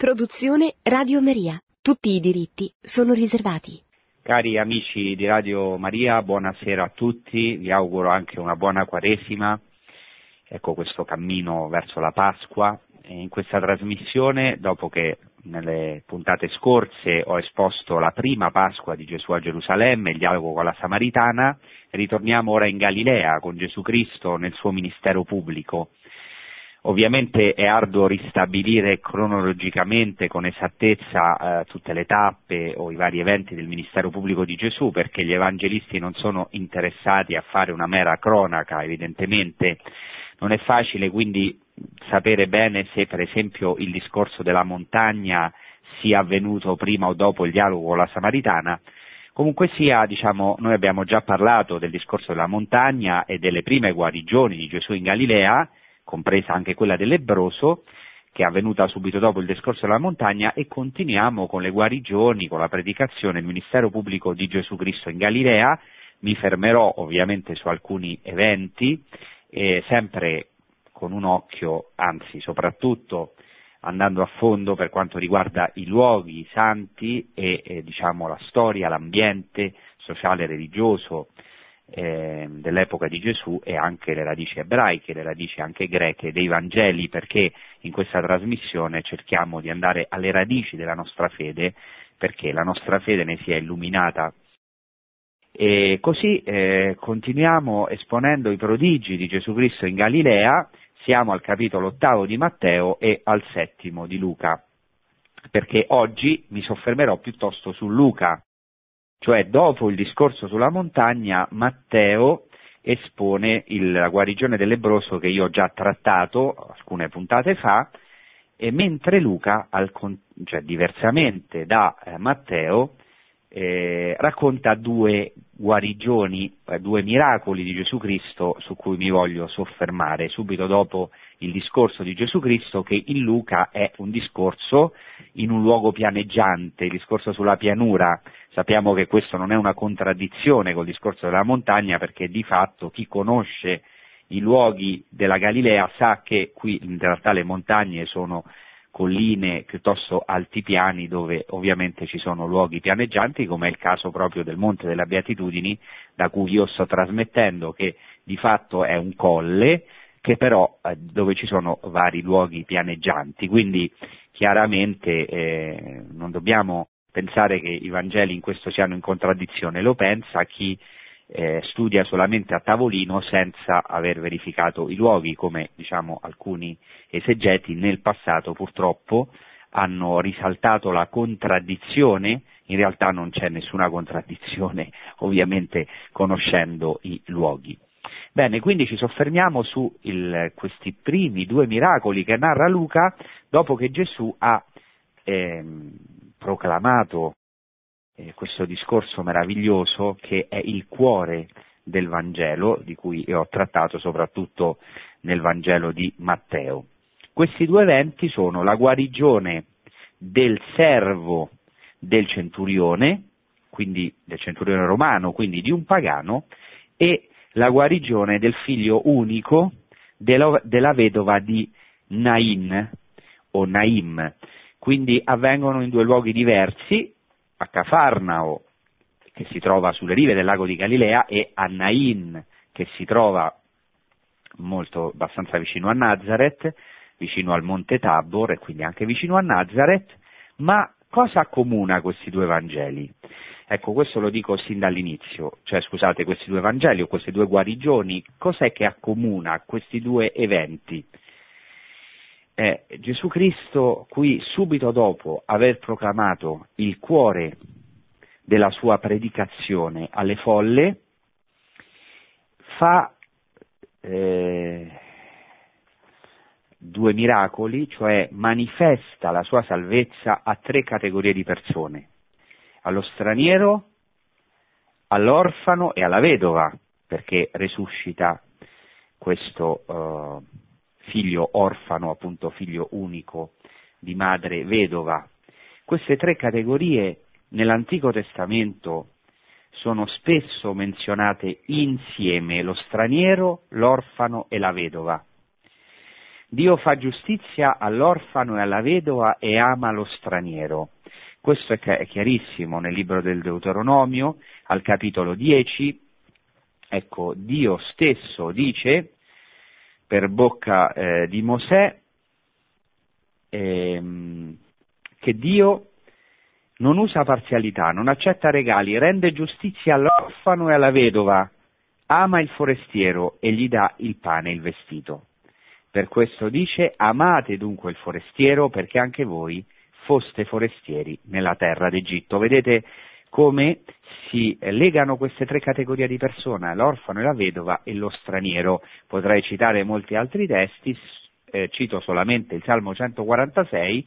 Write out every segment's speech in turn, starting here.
Produzione Radio Maria. Tutti i diritti sono riservati. Cari amici di Radio Maria, buonasera a tutti, vi auguro anche una buona Quaresima, ecco questo cammino verso la Pasqua. In questa trasmissione, dopo che nelle puntate scorse ho esposto la prima Pasqua di Gesù a Gerusalemme, il dialogo con la Samaritana, ritorniamo ora in Galilea con Gesù Cristo nel suo ministero pubblico Ovviamente è arduo ristabilire cronologicamente con esattezza eh, tutte le tappe o i vari eventi del ministero pubblico di Gesù perché gli evangelisti non sono interessati a fare una mera cronaca, evidentemente. Non è facile quindi sapere bene se per esempio il discorso della montagna sia avvenuto prima o dopo il dialogo con la Samaritana, Comunque sia, diciamo, noi abbiamo già parlato del discorso della montagna e delle prime guarigioni di Gesù in Galilea, compresa anche quella del lebbroso, che è avvenuta subito dopo il discorso della montagna, e continuiamo con le guarigioni, con la predicazione, il ministero pubblico di Gesù Cristo in Galilea. Mi fermerò ovviamente su alcuni eventi, eh, sempre con un occhio, anzi soprattutto andando a fondo per quanto riguarda i luoghi santi e eh, diciamo, la storia, l'ambiente sociale e religioso eh, dell'epoca di Gesù e anche le radici ebraiche, le radici anche greche dei Vangeli, perché in questa trasmissione cerchiamo di andare alle radici della nostra fede, perché la nostra fede ne sia illuminata. E così eh, continuiamo esponendo i prodigi di Gesù Cristo in Galilea, siamo al capitolo ottavo di Matteo e al settimo di Luca, perché oggi mi soffermerò piuttosto su Luca, cioè dopo il discorso sulla montagna Matteo espone il, la guarigione del lebroso che io ho già trattato alcune puntate fa, e mentre Luca, al, cioè diversamente da eh, Matteo, eh, racconta due guarigioni, eh, due miracoli di Gesù Cristo su cui mi voglio soffermare subito dopo il discorso di Gesù Cristo che in Luca è un discorso in un luogo pianeggiante, il discorso sulla pianura. Sappiamo che questo non è una contraddizione col discorso della montagna perché di fatto chi conosce i luoghi della Galilea sa che qui in realtà le montagne sono colline piuttosto altipiani dove ovviamente ci sono luoghi pianeggianti come è il caso proprio del Monte delle Beatitudini da cui io sto trasmettendo che di fatto è un colle che però eh, dove ci sono vari luoghi pianeggianti, quindi chiaramente eh, non dobbiamo pensare che i Vangeli in questo siano in contraddizione, lo pensa chi eh, studia solamente a tavolino senza aver verificato i luoghi, come diciamo alcuni esegeti nel passato purtroppo hanno risaltato la contraddizione, in realtà non c'è nessuna contraddizione ovviamente conoscendo i luoghi. Bene, quindi ci soffermiamo su il, questi primi due miracoli che narra Luca dopo che Gesù ha eh, proclamato eh, questo discorso meraviglioso che è il cuore del Vangelo, di cui ho trattato soprattutto nel Vangelo di Matteo. Questi due eventi sono la guarigione del servo del centurione, quindi del centurione romano, quindi di un pagano, e la guarigione del figlio unico della, della vedova di Nain o Naim. Quindi avvengono in due luoghi diversi, a Cafarnao, che si trova sulle rive del lago di Galilea, e a Nain, che si trova molto, abbastanza vicino a Nazareth, vicino al Monte Tabor e quindi anche vicino a Nazareth, ma cosa accomuna questi due Vangeli? Ecco, questo lo dico sin dall'inizio, cioè scusate, questi due Vangeli o queste due guarigioni, cos'è che accomuna questi due eventi? Eh, Gesù Cristo qui subito dopo aver proclamato il cuore della sua predicazione alle folle, fa eh, due miracoli, cioè manifesta la sua salvezza a tre categorie di persone allo straniero, all'orfano e alla vedova, perché resuscita questo uh, figlio orfano, appunto figlio unico di madre vedova. Queste tre categorie nell'Antico Testamento sono spesso menzionate insieme, lo straniero, l'orfano e la vedova. Dio fa giustizia all'orfano e alla vedova e ama lo straniero. Questo è chiarissimo nel libro del Deuteronomio, al capitolo 10. Ecco, Dio stesso dice per bocca eh, di Mosè ehm, che Dio non usa parzialità, non accetta regali, rende giustizia all'orfano e alla vedova, ama il forestiero e gli dà il pane e il vestito. Per questo dice, amate dunque il forestiero perché anche voi foste forestieri nella terra d'Egitto. Vedete come si legano queste tre categorie di persona, l'orfano e la vedova e lo straniero. Potrei citare molti altri testi, eh, cito solamente il Salmo 146,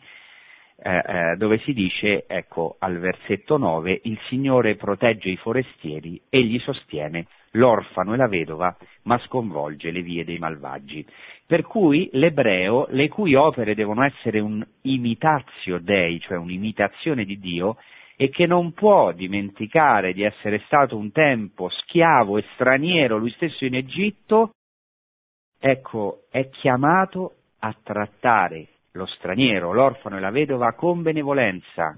eh, eh, dove si dice, ecco, al versetto 9, il Signore protegge i forestieri, egli sostiene l'orfano e la vedova, ma sconvolge le vie dei malvagi. Per cui l'ebreo, le cui opere devono essere un imitatio dei, cioè un'imitazione di Dio, e che non può dimenticare di essere stato un tempo schiavo e straniero lui stesso in Egitto, ecco, è chiamato a trattare lo straniero, l'orfano e la vedova con benevolenza,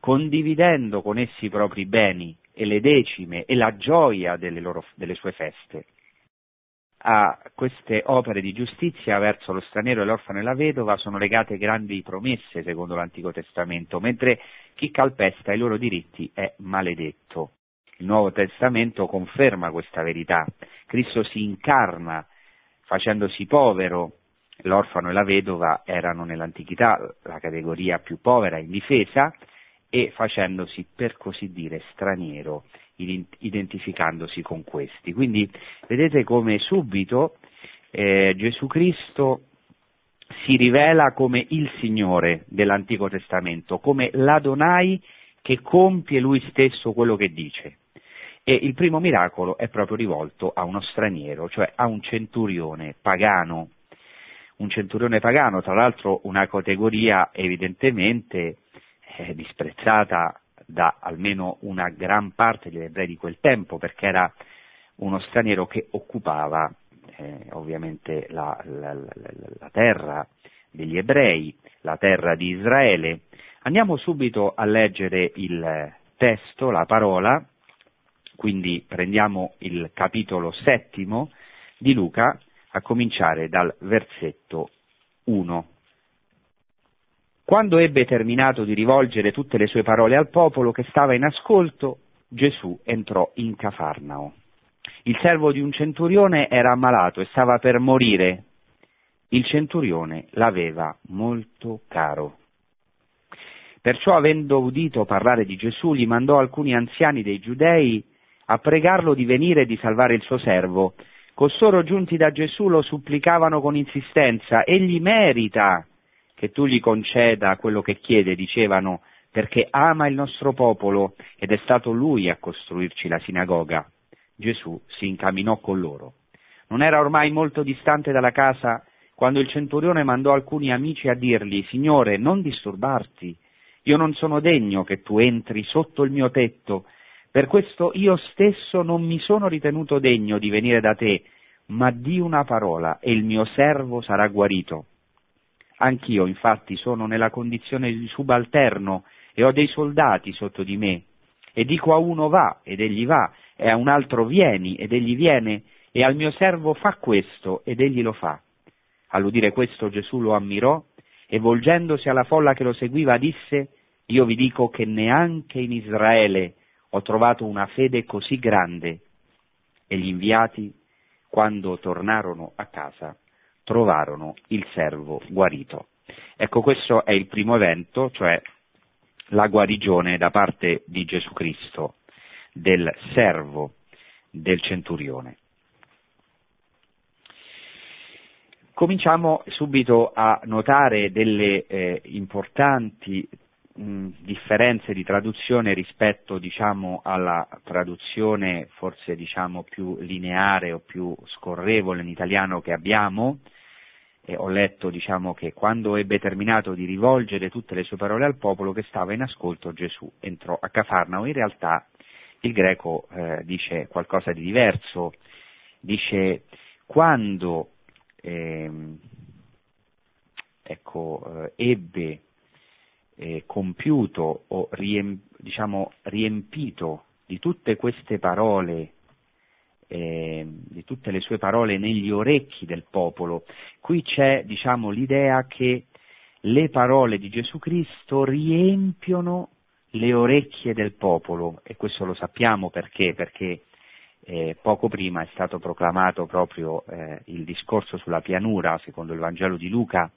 condividendo con essi i propri beni e le decime e la gioia delle, loro, delle sue feste. A queste opere di giustizia verso lo straniero e l'orfano e la vedova sono legate grandi promesse secondo l'Antico Testamento, mentre chi calpesta i loro diritti è maledetto. Il Nuovo Testamento conferma questa verità. Cristo si incarna facendosi povero l'orfano e la vedova erano nell'antichità la categoria più povera indifesa e facendosi per così dire straniero, identificandosi con questi. Quindi vedete come subito eh, Gesù Cristo si rivela come il Signore dell'Antico Testamento, come l'Adonai che compie lui stesso quello che dice. E il primo miracolo è proprio rivolto a uno straniero, cioè a un centurione pagano un centurione pagano, tra l'altro una categoria evidentemente eh, disprezzata da almeno una gran parte degli ebrei di quel tempo, perché era uno straniero che occupava eh, ovviamente la, la, la, la, terra degli ebrei, la terra di Israele. Andiamo subito a leggere il testo, la parola, quindi prendiamo il capitolo settimo di Luca, a cominciare dal versetto 1. Quando ebbe terminato di rivolgere tutte le sue parole al popolo che stava in ascolto, Gesù entrò in Cafarnao. Il servo di un centurione era ammalato e stava per morire. Il centurione l'aveva molto caro. Perciò, avendo udito parlare di Gesù, gli mandò alcuni anziani dei giudei a pregarlo di venire e di salvare il suo servo, Costoro giunti da Gesù lo supplicavano con insistenza, egli merita che tu gli conceda quello che chiede, dicevano, perché ama il nostro popolo ed è stato lui a costruirci la sinagoga. Gesù si incamminò con loro. Non era ormai molto distante dalla casa quando il centurione mandò alcuni amici a dirgli, Signore, non disturbarti, io non sono degno che tu entri sotto il mio tetto, per questo io stesso non mi sono ritenuto degno di venire da te, ma di una parola e il mio servo sarà guarito. Anch'io infatti sono nella condizione di subalterno e ho dei soldati sotto di me, e dico a uno va ed egli va, e a un altro vieni ed egli viene, e al mio servo fa questo ed egli lo fa. All'udire questo Gesù lo ammirò e volgendosi alla folla che lo seguiva disse, io vi dico che neanche in Israele ho trovato una fede così grande. E gli inviati, quando tornarono a casa, trovarono il servo guarito. Ecco, questo è il primo evento, cioè la guarigione da parte di Gesù Cristo del servo del centurione. Cominciamo subito a notare delle eh, importanti differenze di traduzione rispetto diciamo, alla traduzione forse diciamo, più lineare o più scorrevole in italiano che abbiamo. E ho letto diciamo, che quando ebbe terminato di rivolgere tutte le sue parole al popolo che stava in ascolto Gesù entrò a Cafarnao. In realtà il greco eh, dice qualcosa di diverso, dice quando eh, ecco, eh, ebbe eh, compiuto o riem, diciamo, riempito di tutte queste parole, eh, di tutte le sue parole negli orecchi del popolo, qui c'è diciamo, l'idea che le parole di Gesù Cristo riempiono le orecchie del popolo e questo lo sappiamo perché? Perché eh, poco prima è stato proclamato proprio eh, il discorso sulla pianura, secondo il Vangelo di Luca,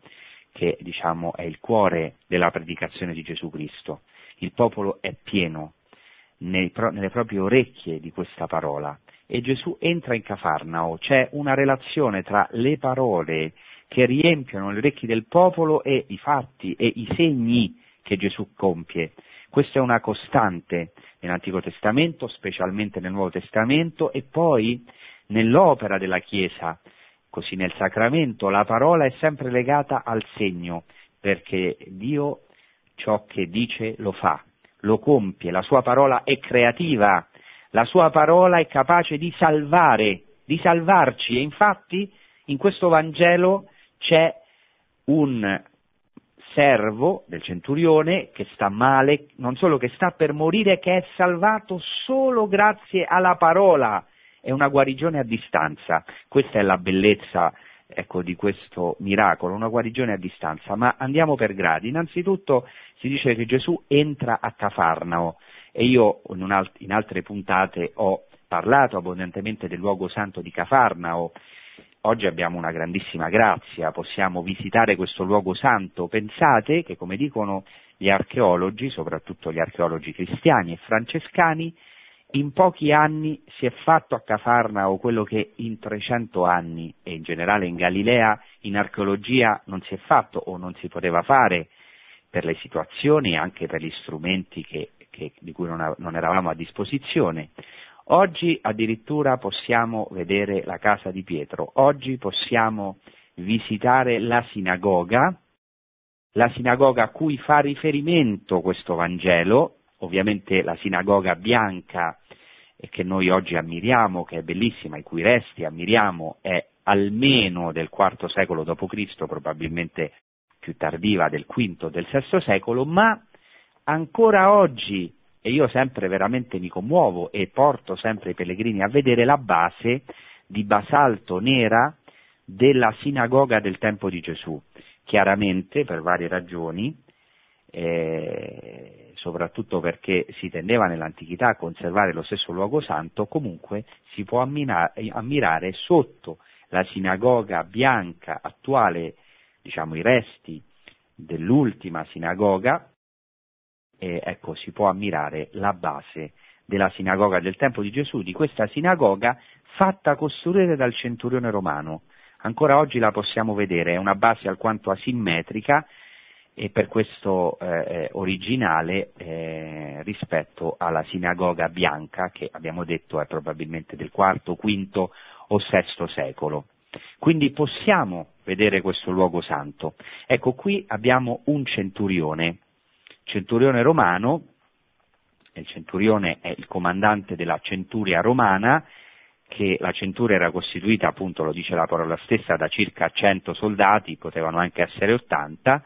che diciamo, è il cuore della predicazione di Gesù Cristo. Il popolo è pieno nei, nelle proprie orecchie di questa parola e Gesù entra in Cafarnao, c'è una relazione tra le parole che riempiono le orecchie del popolo e i fatti e i segni che Gesù compie. Questa è una costante nell'Antico Testamento, specialmente nel Nuovo Testamento e poi nell'opera della Chiesa, così nel sacramento, la parola è sempre legata al segno, perché Dio ciò che dice lo fa, lo compie, la sua parola è creativa, la sua parola è capace di salvare, di salvarci e infatti in questo Vangelo c'è un servo del centurione che sta male, non solo che sta per morire, che è salvato solo grazie alla parola. È una guarigione a distanza. Questa è la bellezza ecco, di questo miracolo, una guarigione a distanza. Ma andiamo per gradi. Innanzitutto si dice che Gesù entra a Cafarnao e io in, alt- in altre puntate ho parlato abbondantemente del luogo santo di Cafarnao Oggi abbiamo una grandissima grazia, possiamo visitare questo luogo santo. Pensate che, come dicono gli archeologi, soprattutto gli archeologi cristiani e francescani, in pochi anni si è fatto a Cafarnao quello che in 300 anni e in generale in Galilea in archeologia non si è fatto o non si poteva fare per le situazioni e anche per gli strumenti che, che, di cui non, non eravamo a disposizione. Oggi addirittura possiamo vedere la casa di Pietro, oggi possiamo visitare la sinagoga, la sinagoga a cui fa riferimento questo Vangelo, ovviamente la sinagoga bianca che noi oggi ammiriamo, che è bellissima, i cui resti ammiriamo, è almeno del IV secolo d.C., probabilmente più tardiva del V o del VI secolo, ma ancora oggi e io sempre veramente mi commuovo e porto sempre i pellegrini a vedere la base di basalto nera della sinagoga del tempo di Gesù. Chiaramente, per varie ragioni, eh, soprattutto perché si tendeva nell'antichità a conservare lo stesso luogo santo, comunque si può ammirare, ammirare sotto la sinagoga bianca attuale, diciamo i resti dell'ultima sinagoga, eh, ecco, si può ammirare la base della sinagoga del tempo di Gesù, di questa sinagoga fatta costruire dal centurione romano. Ancora oggi la possiamo vedere, è una base alquanto asimmetrica e per questo eh, originale eh, rispetto alla sinagoga bianca che abbiamo detto è probabilmente del IV, V o VI secolo. Quindi possiamo vedere questo luogo santo. Ecco, qui abbiamo un centurione centurione romano, il centurione è il comandante della centuria romana, che la centuria era costituita, appunto lo dice la parola stessa, da circa 100 soldati, potevano anche essere 80,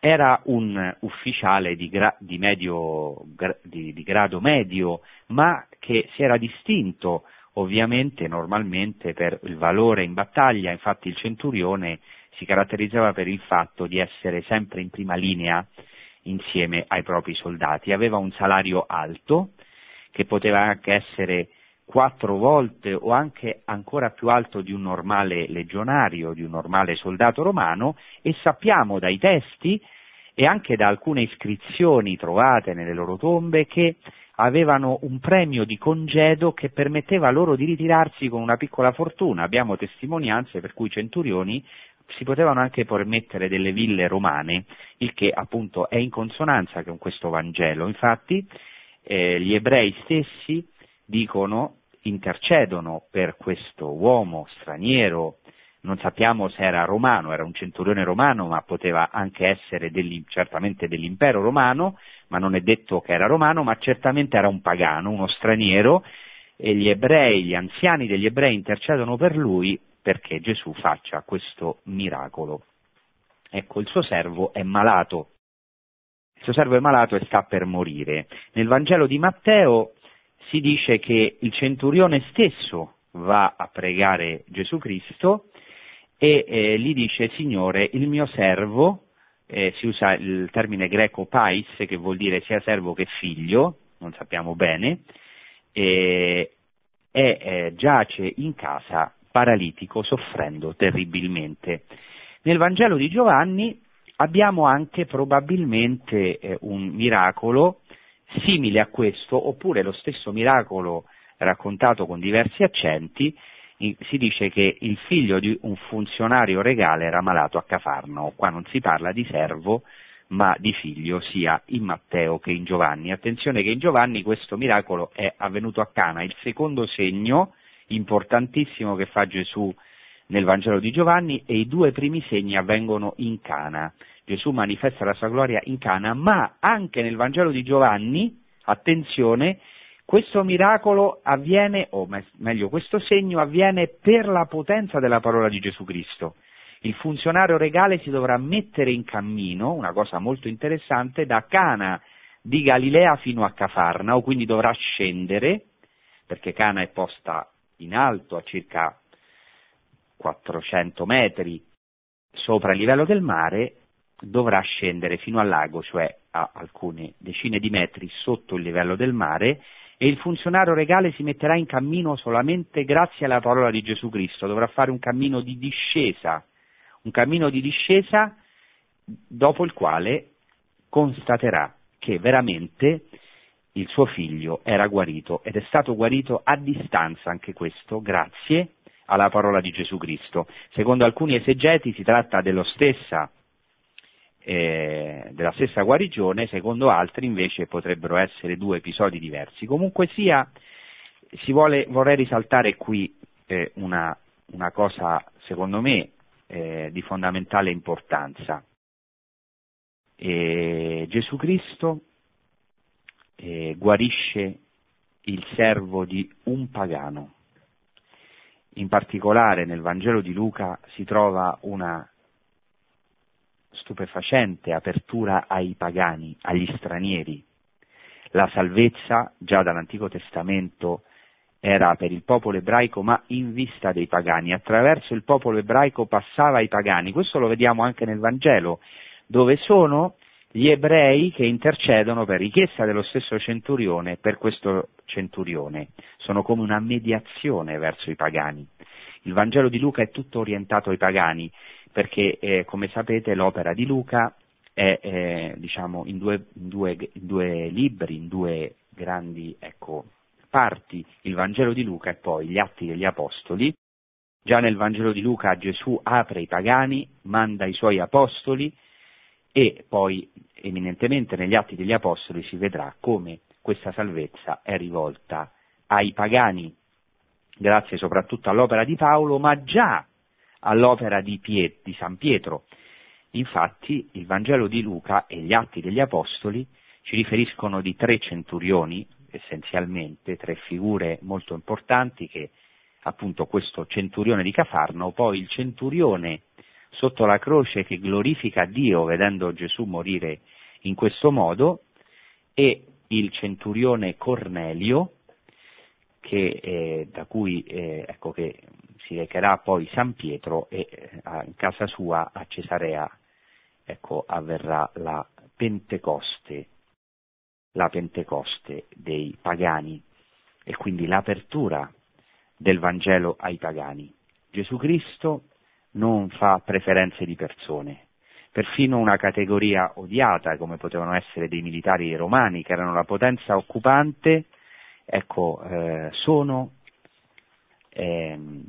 era un ufficiale di, gra- di, medio, gra- di, di grado medio, ma che si era distinto ovviamente normalmente per il valore in battaglia, infatti il centurione si caratterizzava per il fatto di essere sempre in prima linea insieme ai propri soldati. Aveva un salario alto, che poteva anche essere quattro volte o anche ancora più alto di un normale legionario, di un normale soldato romano, e sappiamo dai testi e anche da alcune iscrizioni trovate nelle loro tombe che avevano un premio di congedo che permetteva loro di ritirarsi con una piccola fortuna. Abbiamo testimonianze per cui centurioni si potevano anche permettere delle ville romane, il che appunto è in consonanza con questo Vangelo. Infatti eh, gli ebrei stessi dicono, intercedono per questo uomo straniero, non sappiamo se era romano, era un centurione romano, ma poteva anche essere degli, certamente dell'impero romano, ma non è detto che era romano, ma certamente era un pagano, uno straniero, e gli ebrei, gli anziani degli ebrei intercedono per lui perché Gesù faccia questo miracolo. ecco, il suo servo è malato. Il suo servo è malato e sta per morire. Nel Vangelo di Matteo si dice che il centurione stesso va a pregare Gesù Cristo e eh, gli dice, Signore, il mio servo, eh, si usa il termine greco pais, che vuol dire sia servo che figlio, non sappiamo bene, eh, e giace in casa paralitico soffrendo terribilmente. Nel Vangelo di Giovanni abbiamo anche probabilmente eh, un miracolo simile a questo, oppure lo stesso miracolo raccontato con diversi accenti, si dice che il figlio di un funzionario regale era malato a Cafarno, qua non si parla di servo, ma di figlio sia in Matteo che in Giovanni. Attenzione che in Giovanni questo miracolo è avvenuto a Cana, il secondo segno importantissimo che fa Gesù nel Vangelo di Giovanni e i due primi segni avvengono in Cana. Gesù manifesta la sua gloria in Cana, ma anche nel Vangelo di Giovanni, attenzione, questo miracolo avviene, o meglio, questo segno avviene per la potenza della parola di Gesù Cristo. Il funzionario regale si dovrà mettere in cammino, una cosa molto interessante, da Cana di Galilea fino a Cafarnao, quindi dovrà scendere, perché Cana è posta in alto a circa 400 metri sopra il livello del mare, dovrà scendere fino al lago, cioè a alcune decine di metri sotto il livello del mare, e il funzionario regale si metterà in cammino solamente grazie alla parola di Gesù Cristo, dovrà fare un cammino di discesa, un cammino di discesa dopo il quale constaterà che veramente il suo figlio era guarito ed è stato guarito a distanza anche questo grazie alla parola di Gesù Cristo. Secondo alcuni esegeti si tratta stessa, eh, della stessa guarigione, secondo altri invece potrebbero essere due episodi diversi. Comunque sia, vuole, vorrei risaltare qui eh, una, una, cosa, secondo me, eh, di fondamentale importanza. Gesù Cristo guarisce il servo di un pagano. In particolare nel Vangelo di Luca si trova una stupefacente apertura ai pagani, agli stranieri. La salvezza, già dall'Antico Testamento, era per il popolo ebraico, ma in vista dei pagani. Attraverso il popolo ebraico passava ai pagani. Questo lo vediamo anche nel Vangelo, dove sono gli ebrei che intercedono per richiesta dello stesso centurione per questo centurione. Sono come una mediazione verso i pagani. Il Vangelo di Luca è tutto orientato ai pagani, perché eh, come sapete l'opera di Luca è eh, diciamo, in, due, in, due, in, due, libri, in due grandi ecco, parti, il Vangelo di Luca e poi gli Atti degli Apostoli. Già nel Vangelo di Luca Gesù apre i pagani, manda i suoi apostoli e poi eminentemente negli Atti degli Apostoli si vedrà come questa salvezza è rivolta ai pagani, grazie soprattutto all'opera di Paolo, ma già all'opera di, Piet, di San Pietro. Infatti il Vangelo di Luca e gli Atti degli Apostoli ci riferiscono di tre centurioni, essenzialmente, tre figure molto importanti che appunto questo centurione di Cafarno, poi il centurione sotto la croce che glorifica Dio vedendo Gesù morire in questo modo e il centurione Cornelio che, eh, da cui eh, ecco, che si recherà poi San Pietro e eh, in casa sua a Cesarea ecco, avverrà la Pentecoste, la Pentecoste dei pagani e quindi l'apertura del Vangelo ai pagani. Gesù Cristo non fa preferenze di persone, perfino una categoria odiata come potevano essere dei militari romani che erano la potenza occupante, ecco, eh, sono ehm,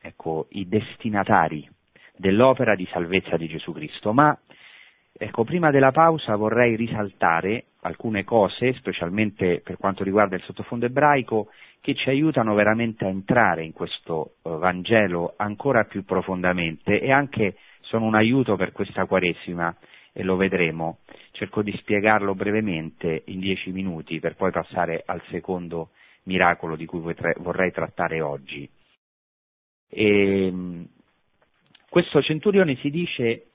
ecco, i destinatari dell'opera di salvezza di Gesù Cristo. Ma ecco, prima della pausa vorrei risaltare alcune cose, specialmente per quanto riguarda il sottofondo ebraico, che ci aiutano veramente a entrare in questo uh, Vangelo ancora più profondamente e anche sono un aiuto per questa Quaresima e lo vedremo. Cerco di spiegarlo brevemente in dieci minuti per poi passare al secondo miracolo di cui vorrei trattare oggi. E, ehm, questo centurione si dice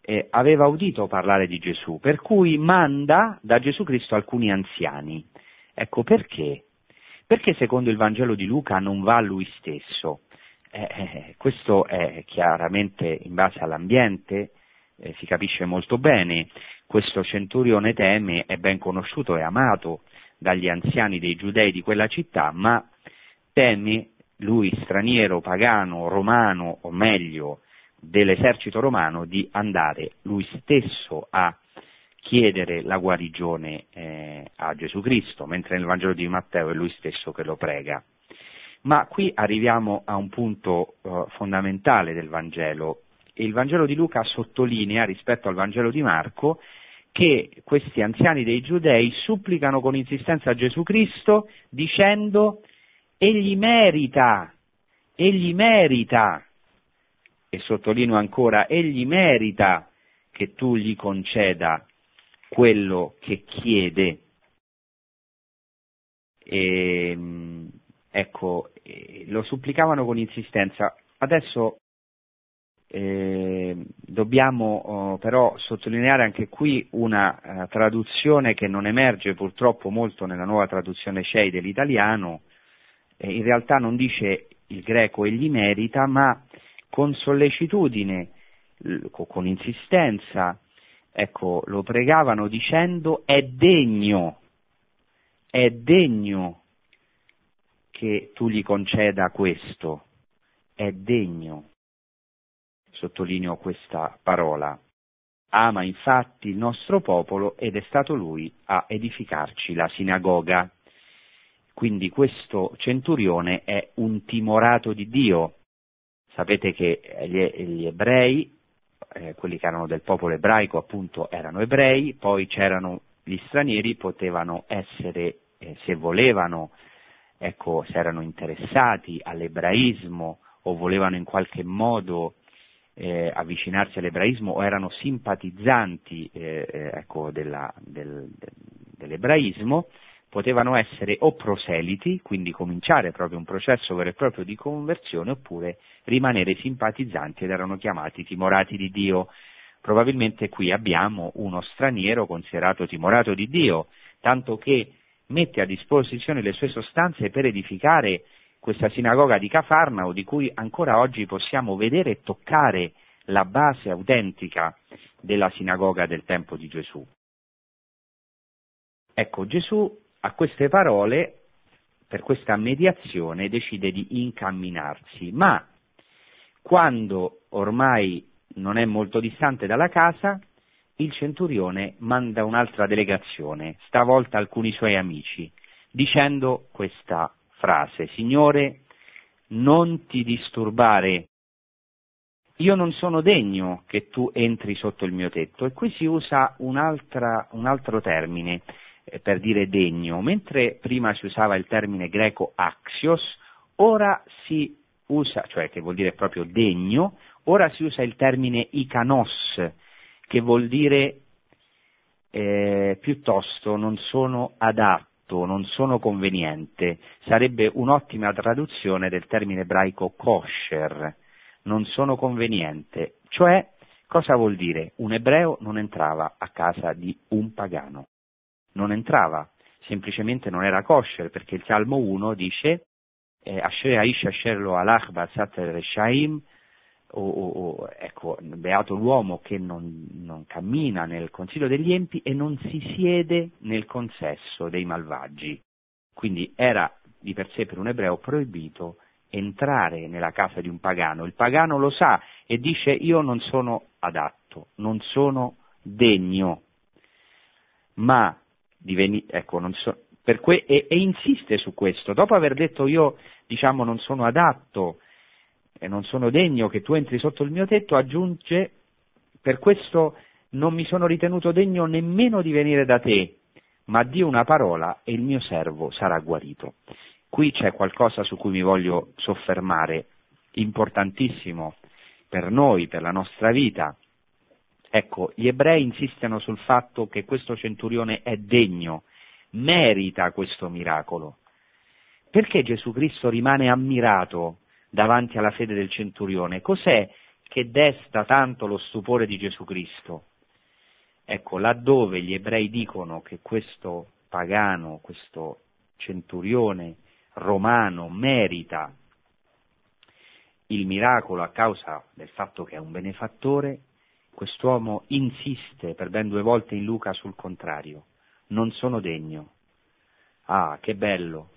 eh, aveva udito parlare di Gesù, per cui manda da Gesù Cristo alcuni anziani. Ecco perché? Perché secondo il Vangelo di Luca non va lui stesso? Eh, eh, questo è chiaramente in base all'ambiente, eh, si capisce molto bene, questo centurione teme, è ben conosciuto e amato dagli anziani dei giudei di quella città, ma teme lui straniero, pagano, romano, o meglio dell'esercito romano, di andare lui stesso a chiedere la guarigione eh, a Gesù Cristo, mentre nel Vangelo di Matteo è lui stesso che lo prega. Ma qui arriviamo a un punto eh, fondamentale del Vangelo. Il Vangelo di Luca sottolinea rispetto al Vangelo di Marco che questi anziani dei giudei supplicano con insistenza a Gesù Cristo dicendo egli merita, egli merita, e sottolineo ancora, egli merita che tu gli conceda quello che chiede. E, ehm, ecco, eh, lo supplicavano con insistenza. Adesso eh, dobbiamo oh, però sottolineare anche qui una uh, traduzione che non emerge purtroppo molto nella nuova traduzione CEI dell'italiano, eh, in realtà non dice il greco egli merita, ma con sollecitudine, con insistenza, ecco, lo pregavano dicendo è degno, è degno che tu gli conceda questo, è degno sottolineo questa parola. Ama infatti il nostro popolo ed è stato lui a edificarci la sinagoga. Quindi questo centurione è un timorato di Dio. Sapete che gli, ebrei, eh, quelli che erano del popolo ebraico appunto erano ebrei, poi c'erano gli stranieri, potevano essere, eh, se volevano, ecco, se erano interessati all'ebraismo o volevano in qualche modo eh, avvicinarsi all'ebraismo o erano simpatizzanti eh, eh, ecco, della, del, dell'ebraismo, potevano essere o proseliti, quindi cominciare proprio un processo vero e proprio di conversione, oppure rimanere simpatizzanti ed erano chiamati timorati di Dio. Probabilmente qui abbiamo uno straniero considerato timorato di Dio, tanto che mette a disposizione le sue sostanze per edificare questa sinagoga di Cafarnao di cui ancora oggi possiamo vedere e toccare la base autentica della sinagoga del tempo di Gesù. Ecco, Gesù a queste parole, per questa mediazione, decide di incamminarsi, ma quando ormai non è molto distante dalla casa, il centurione manda un'altra delegazione, stavolta alcuni suoi amici, dicendo questa frase, Signore, non ti disturbare, io non sono degno che tu entri sotto il mio tetto. E qui si usa un altro termine eh, per dire degno, mentre prima si usava il termine greco axios, ora si usa, cioè che vuol dire proprio degno, ora si usa il termine ikanos, che vuol dire eh, piuttosto non sono adatto adatto, non sono conveniente, sarebbe un'ottima traduzione del termine ebraico kosher, non sono conveniente, cioè cosa vuol dire? Un ebreo non entrava a casa di un pagano, non entrava, semplicemente non era kosher, perché il Salmo 1 dice eh, Asher Aish Asher Alach Basat Reshaim ecco, beato l'uomo che non, non, cammina nel consiglio degli empi e non si siede nel consesso dei malvagi. Quindi era di per sé per un ebreo proibito entrare nella casa di un pagano. Il pagano lo sa e dice io non sono adatto, non sono degno, ma diveni, ecco, so, que- e, e insiste su questo. Dopo aver detto io diciamo non sono adatto, e non sono degno che tu entri sotto il mio tetto, aggiunge, per questo non mi sono ritenuto degno nemmeno di venire da te, ma di una parola e il mio servo sarà guarito. Qui c'è qualcosa su cui mi voglio soffermare, importantissimo per noi, per la nostra vita. Ecco, gli ebrei insistono sul fatto che questo centurione è degno, merita questo miracolo. Perché Gesù Cristo rimane ammirato davanti alla fede del centurione. Cos'è che desta tanto lo stupore di Gesù Cristo. Ecco, laddove gli ebrei dicono che questo pagano, questo centurione romano merita il miracolo a causa del fatto che è un benefattore, quest'uomo insiste per ben due volte in Luca sul contrario, non sono degno. Ah, che bello!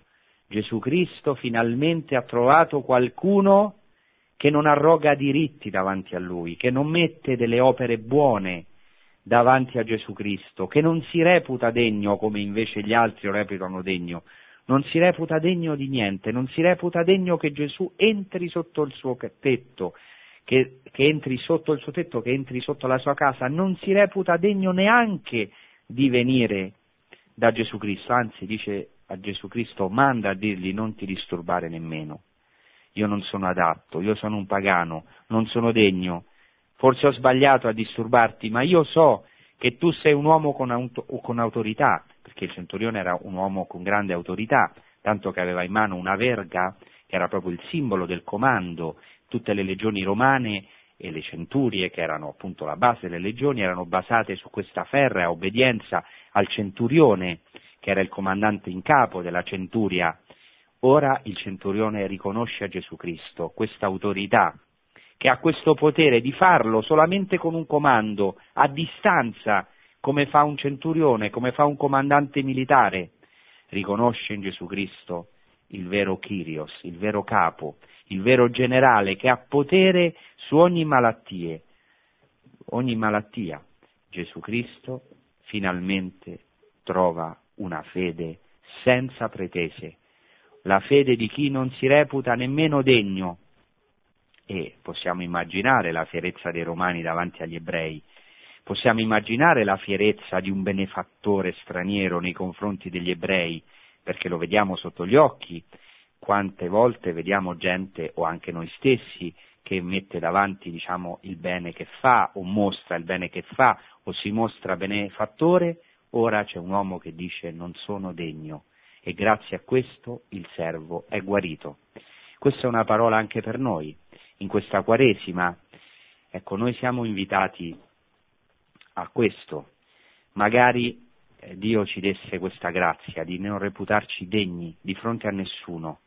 Gesù Cristo finalmente ha trovato qualcuno che non arroga diritti davanti a lui, che non mette delle opere buone davanti a Gesù Cristo, che non si reputa degno come invece gli altri lo reputano degno, non si reputa degno di niente, non si reputa degno che Gesù entri sotto il suo tetto, che, che, entri sotto il suo tetto, che entri sotto la sua casa, non si reputa degno neanche di venire da Gesù Cristo, anzi dice a Gesù Cristo manda a dirgli non ti disturbare nemmeno, io non sono adatto, io sono un pagano, non sono degno, forse ho sbagliato a disturbarti, ma io so che tu sei un uomo con, auto, con autorità, perché il centurione era un uomo con grande autorità, tanto che aveva in mano una verga che era proprio il simbolo del comando, tutte le legioni romane e le centurie, che erano appunto la base delle legioni, erano basate su questa ferrea obbedienza al centurione, che era il comandante in capo della centuria. Ora il centurione riconosce a Gesù Cristo questa autorità, che ha questo potere di farlo solamente con un comando, a distanza, come fa un centurione, come fa un comandante militare. Riconosce in Gesù Cristo il vero Kyrios, il vero capo, il vero generale che ha potere su ogni malattia. Ogni malattia. Gesù Cristo finalmente trova una fede senza pretese, la fede di chi non si reputa nemmeno degno. E possiamo immaginare la fierezza dei romani davanti agli ebrei, possiamo immaginare la fierezza di un benefattore straniero nei confronti degli ebrei, perché lo vediamo sotto gli occhi, quante volte vediamo gente o anche noi stessi che mette davanti diciamo, il bene che fa o mostra il bene che fa o si mostra benefattore Ora c'è un uomo che dice non sono degno e grazie a questo il servo è guarito. Questa è una parola anche per noi. In questa Quaresima, ecco, noi siamo invitati a questo. Magari eh, Dio ci desse questa grazia di non reputarci degni di fronte a nessuno.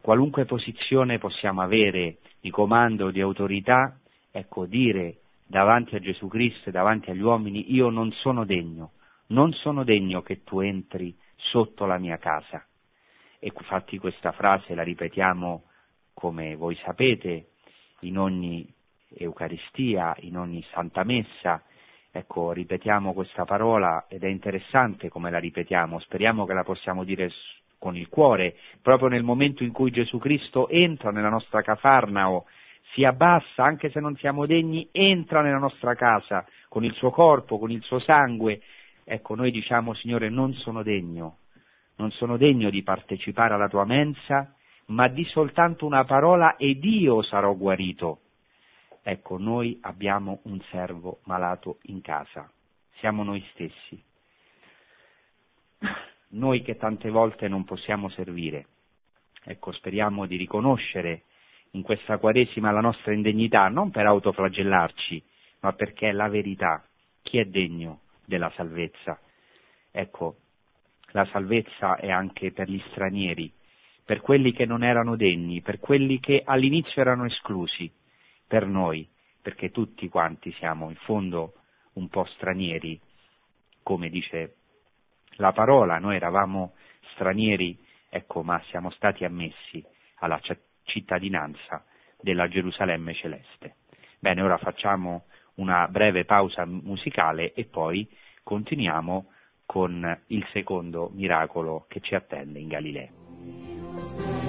Qualunque posizione possiamo avere di comando di autorità, ecco, dire davanti a Gesù Cristo e davanti agli uomini io non sono degno, non sono degno che tu entri sotto la mia casa. E infatti questa frase la ripetiamo, come voi sapete, in ogni Eucaristia, in ogni Santa Messa. Ecco, ripetiamo questa parola ed è interessante come la ripetiamo, speriamo che la possiamo dire con il cuore, proprio nel momento in cui Gesù Cristo entra nella nostra Cafarnao, si abbassa, anche se non siamo degni, entra nella nostra casa con il suo corpo, con il suo sangue, Ecco, noi diciamo, Signore, non sono degno, non sono degno di partecipare alla tua mensa, ma di soltanto una parola ed io sarò guarito. Ecco, noi abbiamo un servo malato in casa, siamo noi stessi. Noi che tante volte non possiamo servire. Ecco, speriamo di riconoscere in questa Quaresima la nostra indegnità, non per autoflagellarci, ma perché è la verità. Chi è degno? della salvezza. Ecco, la salvezza è anche per gli stranieri, per quelli che non erano degni, per quelli che all'inizio erano esclusi, per noi, perché tutti quanti siamo in fondo un po' stranieri, come dice la parola, noi eravamo stranieri, ecco, ma siamo stati ammessi alla cittadinanza della Gerusalemme celeste. Bene, ora facciamo una breve pausa musicale e poi continuiamo con il secondo miracolo che ci attende in Galilea.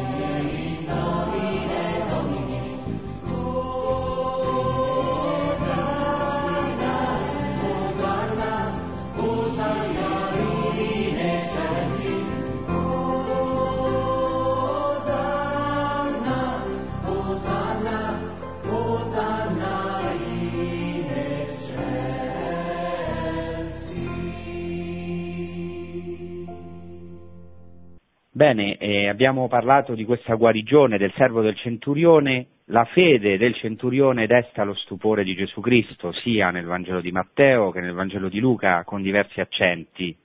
Bene, eh, abbiamo parlato di questa guarigione del servo del centurione, la fede del centurione desta lo stupore di Gesù Cristo, sia nel Vangelo di Matteo che nel Vangelo di Luca, con diversi accenti.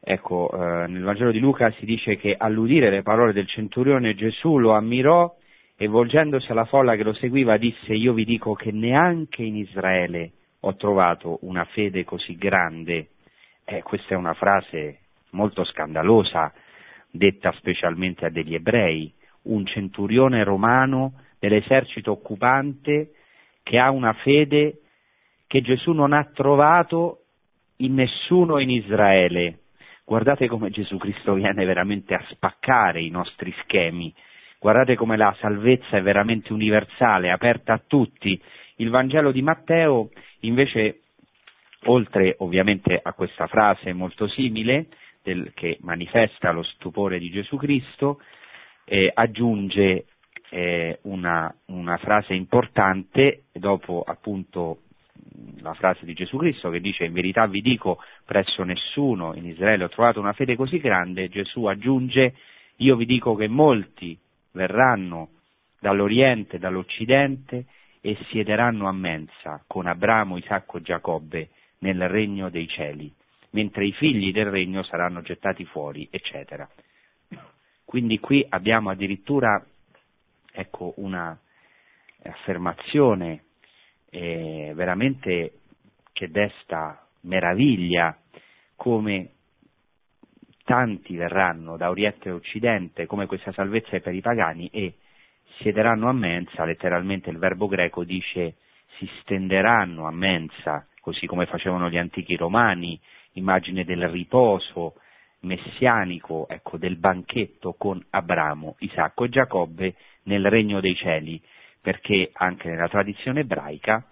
Ecco, eh, nel Vangelo di Luca si dice che all'udire le parole del centurione Gesù lo ammirò e volgendosi alla folla che lo seguiva disse io vi dico che neanche in Israele ho trovato una fede così grande. Eh, questa è una frase molto scandalosa, detta specialmente a degli ebrei, un centurione romano dell'esercito occupante che ha una fede che Gesù non ha trovato in nessuno in Israele. Guardate come Gesù Cristo viene veramente a spaccare i nostri schemi, guardate come la salvezza è veramente universale, aperta a tutti. Il Vangelo di Matteo invece, oltre ovviamente a questa frase molto simile, del, che manifesta lo stupore di Gesù Cristo, eh, aggiunge eh, una, una, frase importante dopo appunto la frase di Gesù Cristo che dice in verità vi dico presso nessuno in Israele ho trovato una fede così grande, Gesù aggiunge io vi dico che molti verranno dall'Oriente, dall'Occidente e siederanno a mensa con Abramo, Isacco e Giacobbe nel regno dei cieli mentre i figli del regno saranno gettati fuori, eccetera. Quindi qui abbiamo addirittura ecco, una affermazione eh, veramente che desta meraviglia come tanti verranno da Oriente e Occidente, come questa salvezza è per i pagani e siederanno a mensa, letteralmente il verbo greco dice si stenderanno a mensa, così come facevano gli antichi romani, immagine del riposo messianico, ecco, del banchetto con Abramo, Isacco e Giacobbe nel regno dei cieli, perché anche nella tradizione ebraica,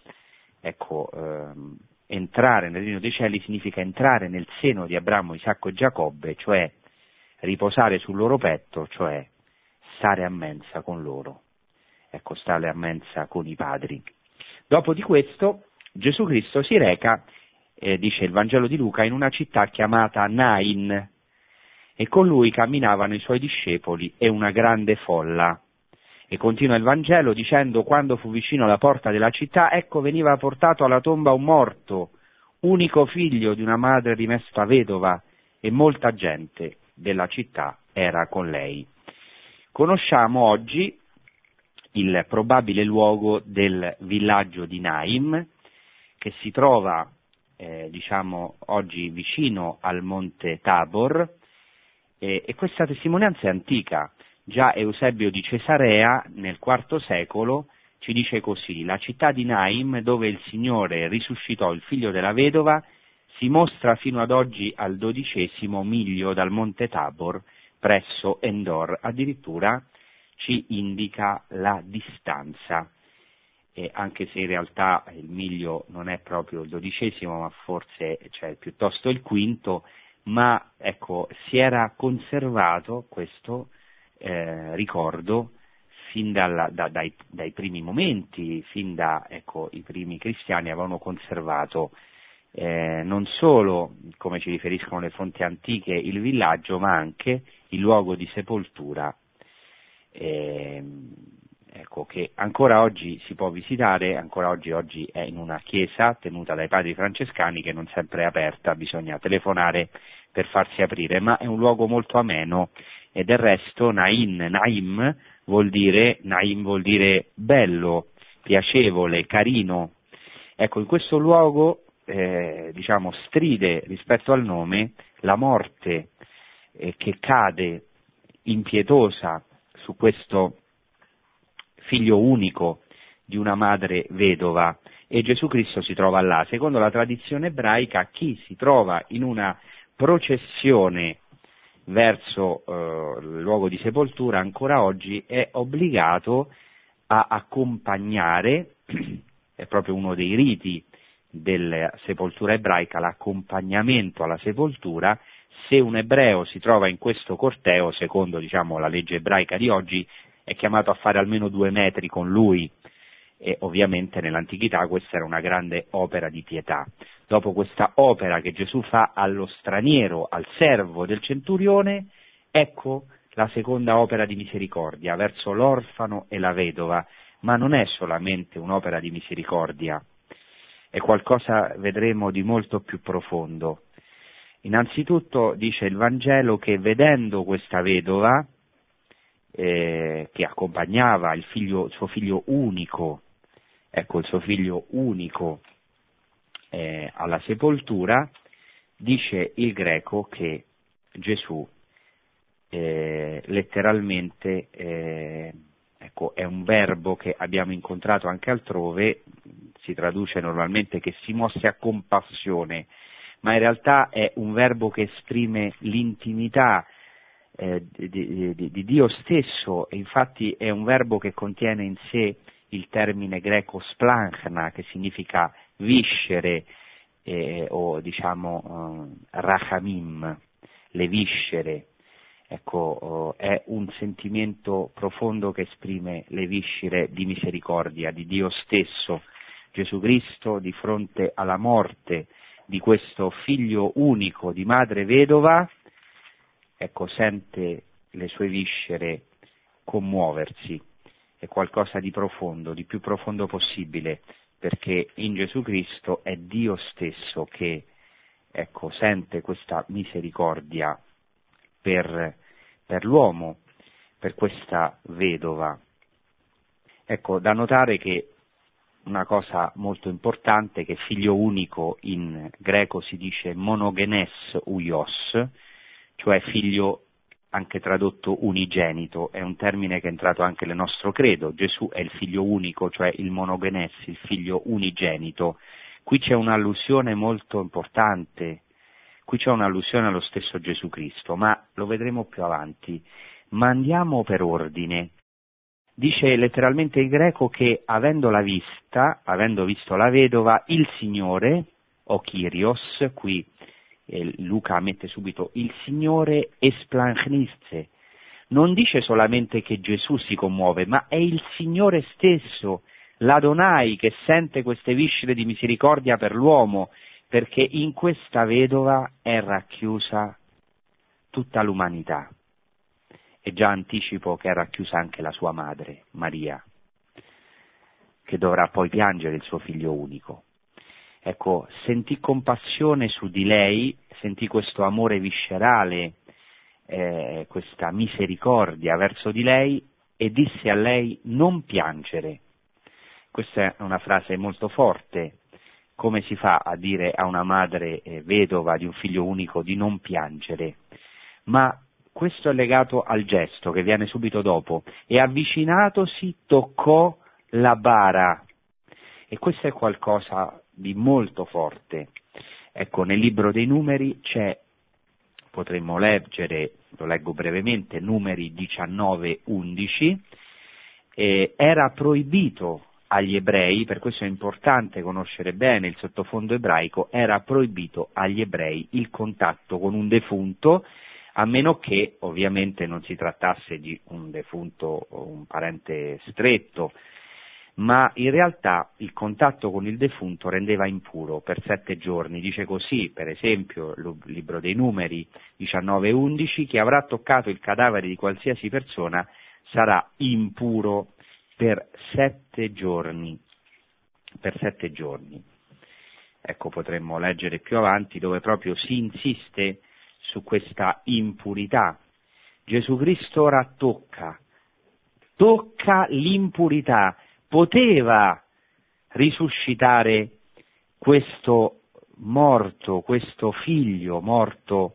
ecco, ehm, entrare nel regno dei cieli significa entrare nel seno di Abramo, Isacco e Giacobbe, cioè riposare sul loro petto, cioè stare a mensa con loro, ecco, stare a mensa con i padri. Dopo di questo Gesù Cristo si reca eh, dice il Vangelo di Luca, in una città chiamata Nain, e con lui camminavano i suoi discepoli e una grande folla. E continua il Vangelo dicendo, quando fu vicino alla porta della città, ecco veniva portato alla tomba un morto, unico figlio di una madre rimesta vedova, e molta gente della città era con lei. Conosciamo oggi il probabile luogo del villaggio di Naim, che si trova eh, diciamo oggi vicino al monte Tabor eh, e questa testimonianza è antica. Già Eusebio di Cesarea nel IV secolo ci dice così, la città di Naim dove il Signore risuscitò il figlio della vedova si mostra fino ad oggi al dodicesimo miglio dal monte Tabor presso Endor, addirittura ci indica la distanza eh, anche se in realtà il miglio non è proprio il dodicesimo, ma forse cioè, piuttosto il quinto, ma ecco, si era conservato questo eh, ricordo fin dalla, da, dai, dai, primi momenti, fin da ecco, i primi cristiani avevano conservato eh, non solo, come ci riferiscono le fonti antiche, il villaggio, ma anche il luogo di sepoltura. Eh, ecco, che ancora oggi si può visitare, ancora oggi, oggi è in una chiesa tenuta dai padri francescani che non sempre è aperta, bisogna telefonare per farsi aprire, ma è un luogo molto ameno e del resto Naim, Naim vuol dire, Naim vuol dire bello, piacevole, carino. Ecco, in questo luogo, eh, diciamo, stride rispetto al nome la morte eh, che cade impietosa su questo figlio unico di una madre vedova e Gesù Cristo si trova là. Secondo la tradizione ebraica, chi si trova in una processione verso eh, il luogo di sepoltura ancora oggi è obbligato a accompagnare, è proprio uno dei riti della sepoltura ebraica, l'accompagnamento alla sepoltura, se un ebreo si trova in questo corteo, secondo diciamo, la legge ebraica di oggi, è chiamato a fare almeno due metri con lui e ovviamente nell'antichità questa era una grande opera di pietà. Dopo questa opera che Gesù fa allo straniero, al servo del centurione, ecco la seconda opera di misericordia verso l'orfano e la vedova, ma non è solamente un'opera di misericordia, è qualcosa, vedremo, di molto più profondo. Innanzitutto dice il Vangelo che vedendo questa vedova, eh, che accompagnava il, figlio, suo figlio unico, ecco il suo figlio unico eh, alla sepoltura, dice il greco che Gesù eh, letteralmente eh, ecco, è un verbo che abbiamo incontrato anche altrove, si traduce normalmente che si mosse a compassione, ma in realtà è un verbo che esprime l'intimità eh, di, di, di, Dio stesso e infatti è un verbo che contiene in sé il termine greco splanchna che significa viscere eh, o diciamo eh, rachamim, le viscere. Ecco, oh, è un sentimento profondo che esprime le viscere di misericordia di Dio stesso. Gesù Cristo di fronte alla morte di questo figlio unico di madre vedova, ecco, sente le sue viscere commuoversi, è qualcosa di profondo, di più profondo possibile, perché in Gesù Cristo è Dio stesso che, ecco, sente questa misericordia per, per l'uomo, per questa vedova. Ecco, da notare che una cosa molto importante che figlio unico in greco si dice monogenes uios, cioè figlio anche tradotto unigenito, è un termine che è entrato anche nel nostro credo, Gesù è il figlio unico, cioè il monogenes, il figlio unigenito. Qui c'è un'allusione molto importante, qui c'è un'allusione allo stesso Gesù Cristo, ma lo vedremo più avanti. Ma andiamo per ordine. Dice letteralmente il greco che avendola vista, avendo visto la vedova, il Signore, o Kyrios, qui eh, Luca mette subito il Signore esplangnizze, non dice solamente che Gesù si commuove, ma è il Signore stesso, l'Adonai, che sente queste viscere di misericordia per l'uomo, perché in questa vedova è racchiusa tutta l'umanità e già anticipo che è racchiusa anche la sua madre, Maria, che dovrà poi piangere il suo figlio unico. Ecco, sentì compassione su di lei, sentì questo amore viscerale, eh, questa misericordia verso di lei e disse a lei non piangere. Questa è una frase molto forte. Come si fa a dire a una madre eh, vedova di un figlio unico di non piangere? Ma questo è legato al gesto che viene subito dopo, e avvicinatosi toccò la bara. E questo è qualcosa di molto forte. Ecco, nel libro dei numeri c'è, potremmo leggere, lo leggo brevemente, numeri 19-11, eh, era proibito agli ebrei, per questo è importante conoscere bene il sottofondo ebraico, era proibito agli ebrei il contatto con un defunto a meno che ovviamente non si trattasse di un defunto un parente stretto, ma in realtà il contatto con il defunto rendeva impuro per sette giorni. Dice così, per esempio, il libro dei numeri 19-11, chi avrà toccato il cadavere di qualsiasi persona sarà impuro per sette giorni. Per sette giorni. Ecco, potremmo leggere più avanti dove proprio si insiste su questa impurità. Gesù Cristo ora tocca, tocca l'impurità, poteva risuscitare questo morto, questo figlio morto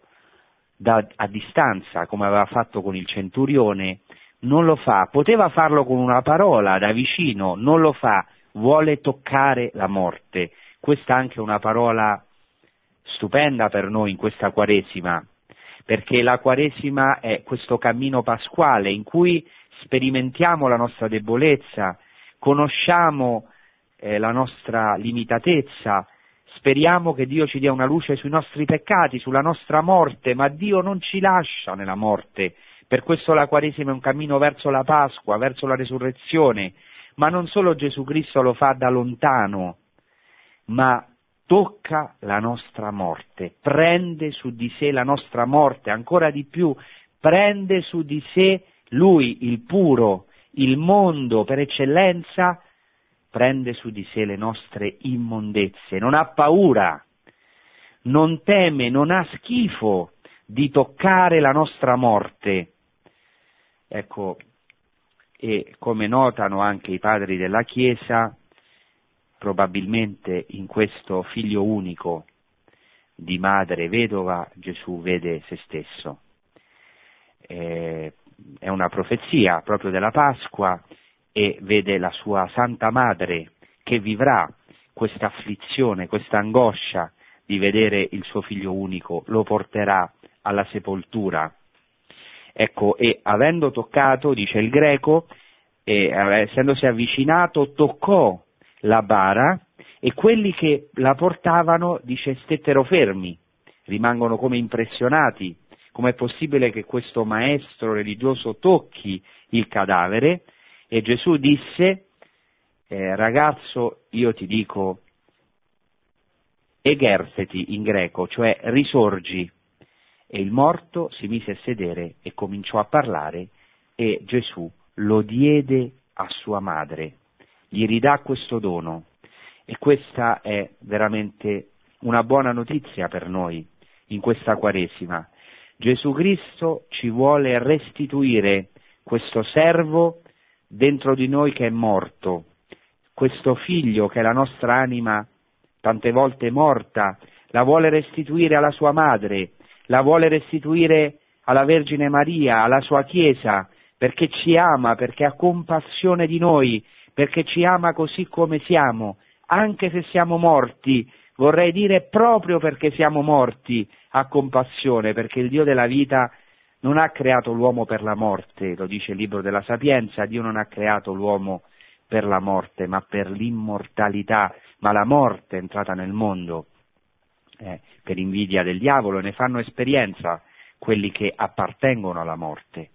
da, a distanza, come aveva fatto con il centurione, non lo fa, poteva farlo con una parola da vicino, non lo fa, vuole toccare la morte. Questa è anche una parola stupenda per noi in questa Quaresima, perché la Quaresima è questo cammino pasquale in cui sperimentiamo la nostra debolezza, conosciamo eh, la nostra limitatezza, speriamo che Dio ci dia una luce sui nostri peccati, sulla nostra morte, ma Dio non ci lascia nella morte. Per questo la Quaresima è un cammino verso la Pasqua, verso la resurrezione, ma non solo Gesù Cristo lo fa da lontano, ma tocca la nostra morte, prende su di sé la nostra morte, ancora di più, prende su di sé lui, il puro, il mondo per eccellenza, prende su di sé le nostre immondezze, non ha paura, non teme, non ha schifo di toccare la nostra morte. Ecco, e come notano anche i padri della Chiesa, probabilmente in questo figlio unico di madre vedova Gesù vede se stesso. Eh, è una profezia proprio della Pasqua e vede la sua Santa Madre che vivrà questa afflizione, questa angoscia di vedere il suo figlio unico, lo porterà alla sepoltura. Ecco, e avendo toccato, dice il greco, e essendosi avvicinato, toccò la bara e quelli che la portavano, dice, stettero fermi, rimangono come impressionati. Com'è possibile che questo maestro religioso tocchi il cadavere? E Gesù disse, eh, ragazzo, io ti dico, egerseti in greco, cioè risorgi. E il morto si mise a sedere e cominciò a parlare e Gesù lo diede a sua madre, gli ridà questo dono e questa è veramente una buona notizia per noi in questa Quaresima. Gesù Cristo ci vuole restituire questo servo dentro di noi che è morto, questo figlio che è la nostra anima tante volte morta, la vuole restituire alla sua madre, la vuole restituire alla Vergine Maria, alla sua Chiesa, perché ci ama, perché ha compassione di noi, perché ci ama così come siamo, anche se siamo morti, vorrei dire proprio perché siamo morti, ha compassione, perché il Dio della vita non ha creato l'uomo per la morte, lo dice il libro della Sapienza, Dio non ha creato l'uomo per la morte, ma per l'immortalità, ma la morte è entrata nel mondo eh, per invidia del diavolo, ne fanno esperienza quelli che appartengono alla morte.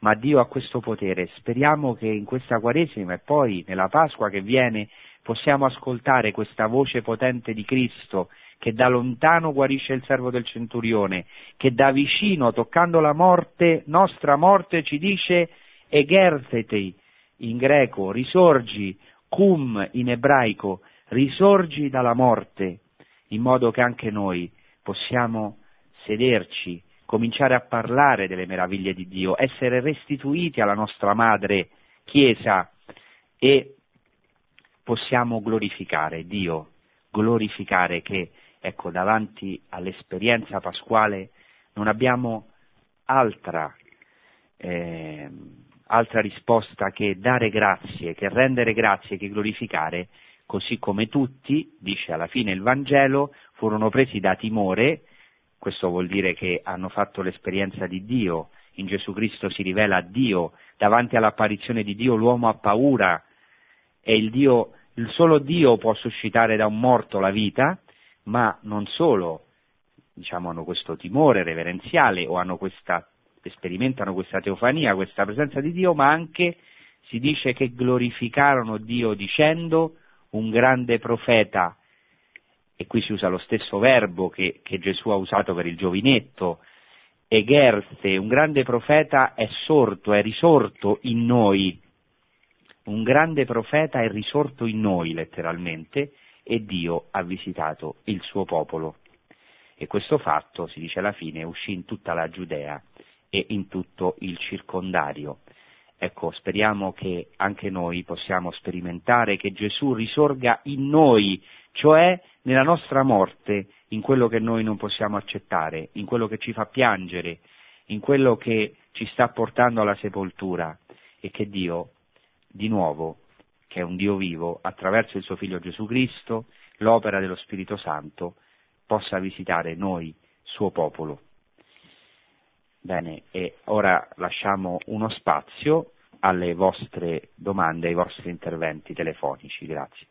Ma Dio ha questo potere, speriamo che in questa Quaresima e poi nella Pasqua che viene possiamo ascoltare questa voce potente di Cristo che da lontano guarisce il servo del centurione, che da vicino, toccando la morte, nostra morte, ci dice egertheti in greco, risorgi, cum in ebraico, risorgi dalla morte, in modo che anche noi possiamo sederci, cominciare a parlare delle meraviglie di Dio, essere restituiti alla nostra madre Chiesa e possiamo glorificare Dio, glorificare che, ecco, davanti all'esperienza pasquale non abbiamo altra, eh, altra risposta che dare grazie, che rendere grazie, che glorificare così come tutti, dice alla fine il Vangelo, furono presi da timore, questo vuol dire che hanno fatto l'esperienza di Dio, in Gesù Cristo si rivela Dio, davanti all'apparizione di Dio l'uomo ha paura. E il, Dio, il solo Dio può suscitare da un morto la vita, ma non solo, diciamo, hanno questo timore reverenziale o hanno questa, sperimentano questa teofania, questa presenza di Dio, ma anche si dice che glorificarono Dio dicendo un grande profeta, e qui si usa lo stesso verbo che, che Gesù ha usato per il giovinetto, Egerse, un grande profeta è sorto, è risorto in noi, un grande profeta è risorto in noi letteralmente e Dio ha visitato il suo popolo. E questo fatto, si dice alla fine, uscì in tutta la Giudea e in tutto il circondario. Ecco, speriamo che anche noi possiamo sperimentare che Gesù risorga in noi, cioè nella nostra morte, in quello che noi non possiamo accettare, in quello che ci fa piangere, in quello che ci sta portando alla sepoltura e che Dio, di nuovo, che è un Dio vivo, attraverso il suo Figlio Gesù Cristo, l'opera dello Spirito Santo, possa visitare noi, suo popolo. Bene, e ora lasciamo uno spazio alle vostre domande, ai vostri interventi telefonici. Grazie.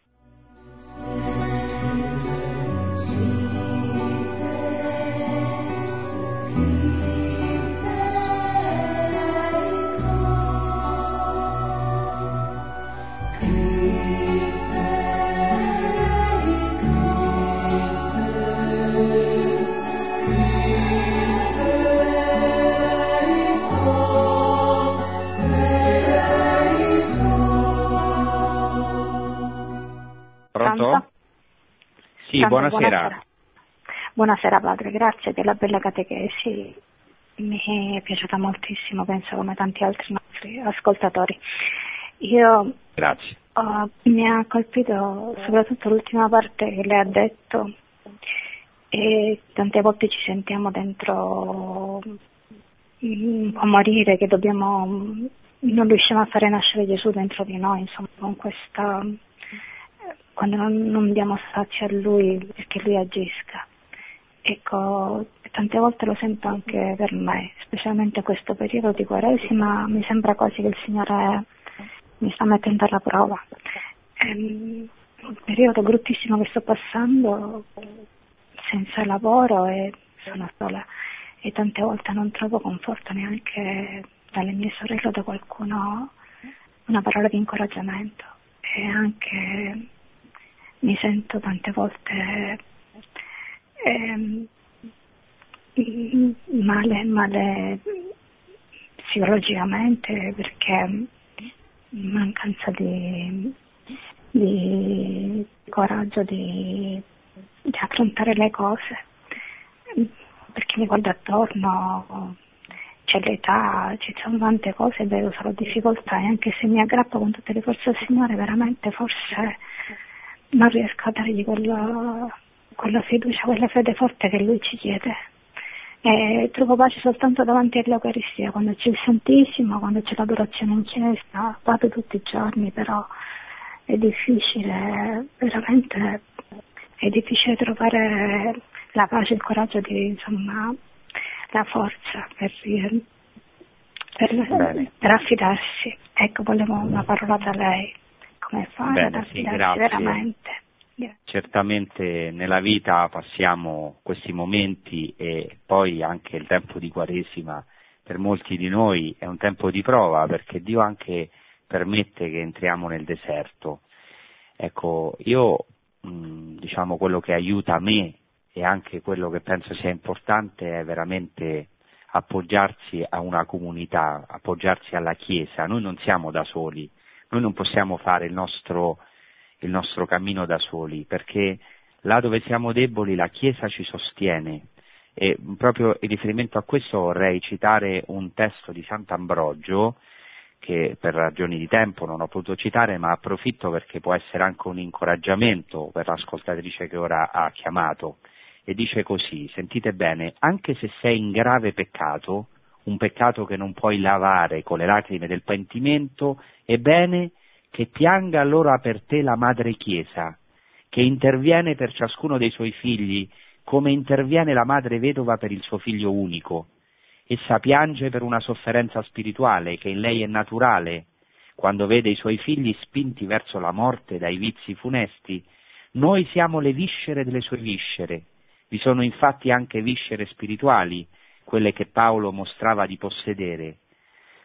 Buonasera. buonasera. Buonasera padre, grazie della bella catechesi, mi è piaciuta moltissimo, penso come tanti altri nostri ascoltatori. Io Grazie. uh, mi ha colpito soprattutto l'ultima parte che lei ha detto e tante volte ci sentiamo dentro mm, po' morire, che dobbiamo, non riusciamo a fare nascere Gesù dentro di noi, insomma, con questa, quando non, non diamo spazio a Lui perché Lui agisca. Ecco, tante volte lo sento anche per me, specialmente questo periodo di Quaresima, mi sembra quasi che il Signore mi sta mettendo alla prova. È un periodo bruttissimo che sto passando, senza lavoro e sono sola e tante volte non trovo conforto neanche dalle mie sorelle o da qualcuno una parola di incoraggiamento e anche mi sento tante volte ehm, male, male psicologicamente perché mancanza di, di coraggio di, di affrontare le cose. Perché mi guardo attorno c'è l'età, ci sono tante cose, vedo solo difficoltà e anche se mi aggrappo con tutte le forze del Signore veramente forse non riesco a dargli quella, quella fiducia, quella fede forte che Lui ci chiede. E trovo pace soltanto davanti all'Eucaristia, quando c'è il Santissimo, quando c'è l'adorazione in chiesa, vado tutti i giorni, però è difficile, veramente è difficile trovare la pace, il coraggio di, insomma, la forza per, per, per affidarsi. Ecco, volevo una parola da lei, come fare Bene, ad sì, grazie. veramente. Certamente nella vita passiamo questi momenti e poi anche il tempo di Quaresima per molti di noi è un tempo di prova perché Dio anche permette che entriamo nel deserto. Ecco, io mh, diciamo quello che aiuta me e anche quello che penso sia importante è veramente appoggiarsi a una comunità, appoggiarsi alla Chiesa. Noi non siamo da soli, noi non possiamo fare il nostro, il nostro cammino da soli, perché là dove siamo deboli la Chiesa ci sostiene. E proprio in riferimento a questo vorrei citare un testo di Sant'Ambrogio, che per ragioni di tempo non ho potuto citare, ma approfitto perché può essere anche un incoraggiamento per l'ascoltatrice che ora ha chiamato. E dice così, sentite bene, anche se sei in grave peccato, un peccato che non puoi lavare con le lacrime del pentimento, è bene che pianga allora per te la Madre Chiesa, che interviene per ciascuno dei suoi figli, come interviene la madre vedova per il suo figlio unico. Essa piange per una sofferenza spirituale che in lei è naturale, quando vede i suoi figli spinti verso la morte dai vizi funesti. Noi siamo le viscere delle sue viscere. Vi sono infatti anche viscere spirituali, quelle che Paolo mostrava di possedere.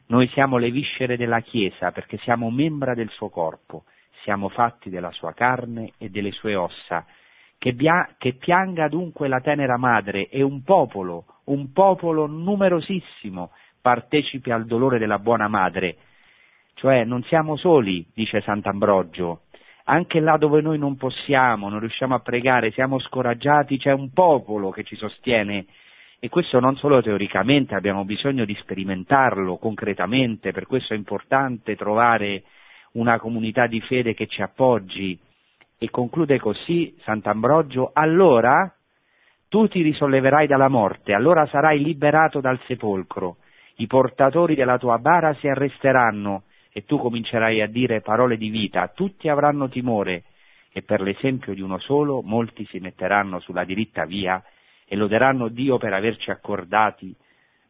Noi siamo le viscere della Chiesa perché siamo membra del suo corpo, siamo fatti della sua carne e delle sue ossa. Che, bia- che pianga dunque la tenera madre e un popolo, un popolo numerosissimo, partecipi al dolore della buona madre. Cioè non siamo soli, dice Sant'Ambrogio, anche là dove noi non possiamo, non riusciamo a pregare, siamo scoraggiati, c'è un popolo che ci sostiene e questo non solo teoricamente, abbiamo bisogno di sperimentarlo concretamente, per questo è importante trovare una comunità di fede che ci appoggi. E conclude così Sant'Ambrogio, allora tu ti risolleverai dalla morte, allora sarai liberato dal sepolcro, i portatori della tua bara si arresteranno e tu comincerai a dire parole di vita, tutti avranno timore e per l'esempio di uno solo molti si metteranno sulla diritta via e loderanno Dio per averci accordati,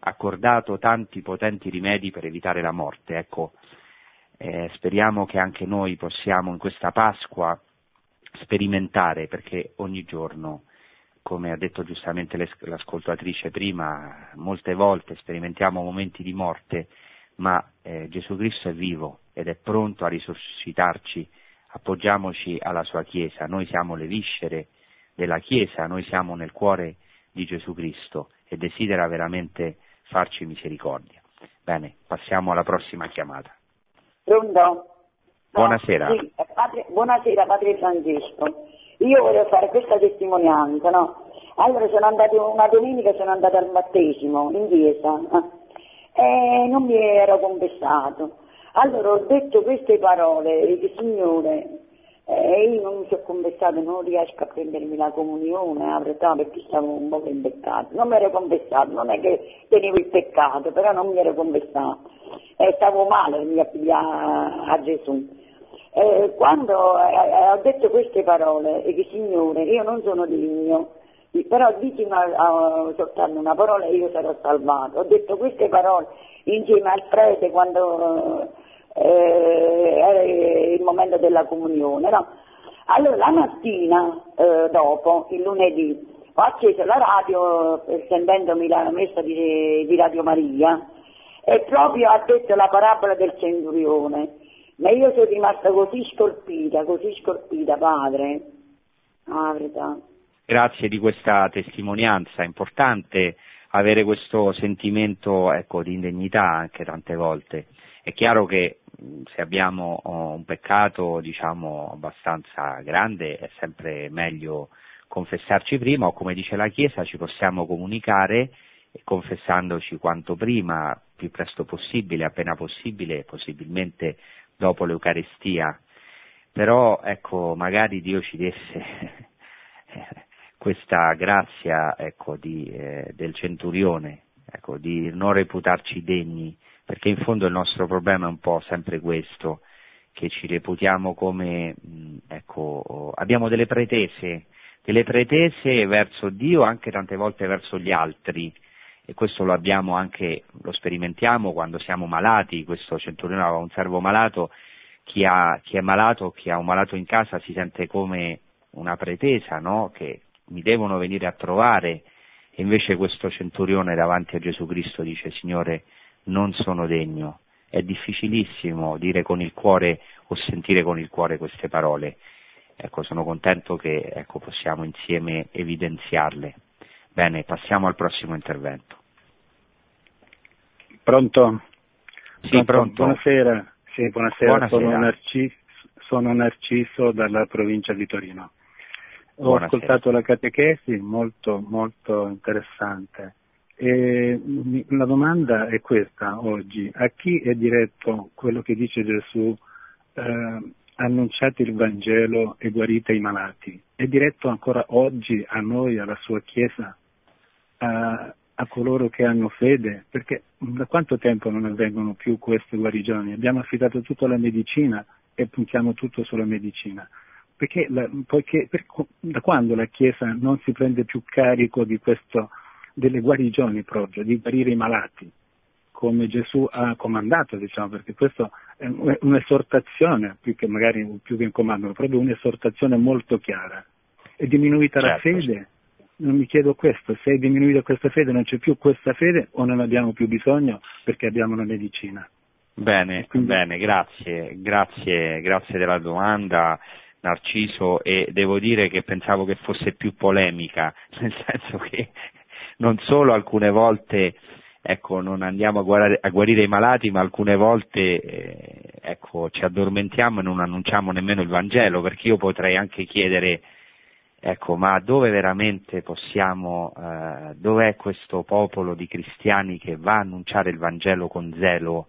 accordato tanti potenti rimedi per evitare la morte. Ecco, eh, speriamo che anche noi possiamo in questa Pasqua sperimentare, perché ogni giorno, come ha detto giustamente l'ascoltatrice prima, molte volte sperimentiamo momenti di morte, ma eh, Gesù Cristo è vivo ed è pronto a risuscitarci. Appoggiamoci alla sua Chiesa, noi siamo le viscere della Chiesa, noi siamo nel cuore di Gesù Cristo e desidera veramente farci misericordia. Bene, passiamo alla prossima chiamata. Pronto? Buonasera. Sì, padre, buonasera Padre Francesco. io volevo fare questa testimonianza, no? Allora sono andata, una domenica sono andata al battesimo in chiesa eh, e non mi ero confessato. Allora ho detto queste parole, che Signore, eh, io non mi sono confessato, non riesco a prendermi la comunione, la verità, perché stavo un po' in peccato. Non mi ero confessato, non è che tenevo il peccato, però non mi ero confessato. E stavo male mi appiglia a Gesù. E quando eh, eh, ho detto queste parole, e che Signore, io non sono degno, però uh, soltanto una parola e io sarò salvato. Ho detto queste parole insieme al prete quando eh, era il momento della comunione. No? Allora la mattina eh, dopo, il lunedì, ho acceso la radio eh, sentendomi la messa di, di Radio Maria e proprio ha detto la parabola del centurione. Ma io sono rimasta così scolpita, così scolpita, padre. Ah. Grazie di questa testimonianza, è importante avere questo sentimento ecco, di indegnità anche tante volte. È chiaro che se abbiamo oh, un peccato diciamo abbastanza grande è sempre meglio confessarci prima o come dice la Chiesa ci possiamo comunicare confessandoci quanto prima, più presto possibile, appena possibile, possibilmente dopo l'Eucarestia. Però ecco, magari Dio ci desse questa grazia ecco, di, eh, del centurione, ecco, di non reputarci degni perché in fondo il nostro problema è un po' sempre questo, che ci reputiamo come, ecco, abbiamo delle pretese, delle pretese verso Dio, anche tante volte verso gli altri, e questo lo abbiamo anche, lo sperimentiamo quando siamo malati, questo centurione aveva un servo malato, chi, ha, chi è malato, chi ha un malato in casa si sente come una pretesa, no? che mi devono venire a trovare, e invece questo centurione davanti a Gesù Cristo dice, Signore, non sono degno. È difficilissimo dire con il cuore o sentire con il cuore queste parole. Ecco, sono contento che ecco, possiamo insieme evidenziarle. Bene, passiamo al prossimo intervento. Pronto? Sì, pronto. Buonasera. Sì, buonasera. buonasera. Sono, Narciso, sono Narciso dalla provincia di Torino. Ho Buonasera. ascoltato la catechesi, molto, molto interessante. E la domanda è questa oggi, a chi è diretto quello che dice Gesù, eh, annunciate il Vangelo e guarite i malati? È diretto ancora oggi a noi, alla sua Chiesa, a, a coloro che hanno fede? Perché da quanto tempo non avvengono più queste guarigioni? Abbiamo affidato tutto alla medicina e puntiamo tutto sulla medicina. Perché, la, poiché, per, da quando la Chiesa non si prende più carico di questo delle guarigioni proprio, di guarire i malati, come Gesù ha comandato, diciamo, perché questo è un'esortazione, più che magari più che un comando, proprio un'esortazione molto chiara. È diminuita certo. la fede? Non mi chiedo questo, se è diminuita questa fede non c'è più questa fede o non abbiamo più bisogno perché abbiamo la medicina. Bene, Quindi... bene, grazie, grazie, grazie della domanda. Narciso e devo dire che pensavo che fosse più polemica, nel senso che non solo alcune volte ecco, non andiamo a guarire, a guarire, i malati, ma alcune volte eh, ecco, ci addormentiamo e non annunciamo nemmeno il Vangelo, perché io potrei anche chiedere, ecco, ma dove veramente possiamo, eh, dov'è questo popolo di cristiani che va a annunciare il Vangelo con zelo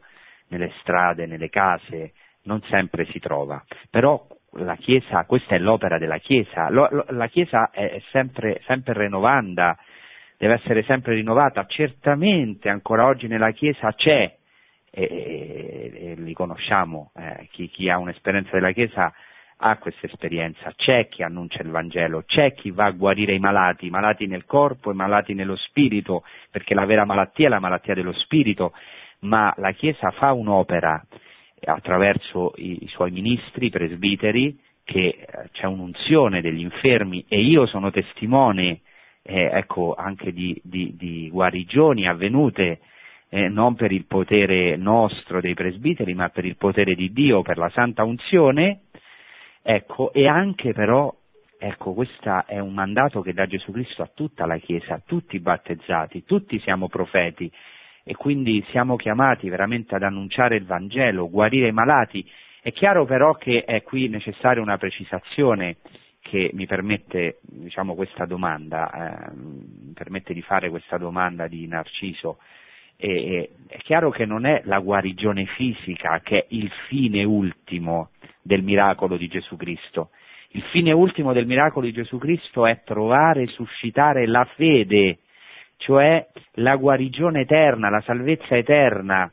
nelle strade, nelle case? Non sempre si trova. Però la Chiesa, questa è l'opera della Chiesa, la Chiesa è sempre, sempre renovanda, deve essere sempre rinnovata, certamente ancora oggi nella Chiesa c'è, e, e, e li conosciamo, eh, chi, chi, ha un'esperienza della Chiesa ha questa esperienza, c'è chi annuncia il Vangelo, c'è chi va a guarire i malati, i malati nel corpo e malati nello spirito, perché la vera malattia è la malattia dello spirito, ma la Chiesa fa un'opera attraverso i, i suoi ministri, presbiteri, che eh, c'è un'unzione degli infermi e io sono testimone eh, ecco, anche di, di, di, guarigioni avvenute eh, non per il potere nostro dei presbiteri, ma per il potere di Dio, per la santa unzione, ecco, e anche però, ecco, questo è un mandato che dà Gesù Cristo a tutta la Chiesa, a tutti i battezzati, tutti siamo profeti. E quindi siamo chiamati veramente ad annunciare il Vangelo, guarire i malati. È chiaro però che è qui necessaria una precisazione che mi permette diciamo, questa domanda, eh, mi permette di fare questa domanda di Narciso. E, è chiaro che non è la guarigione fisica che è il fine ultimo del miracolo di Gesù Cristo. Il fine ultimo del miracolo di Gesù Cristo è trovare e suscitare la fede, cioè la guarigione eterna, la salvezza eterna.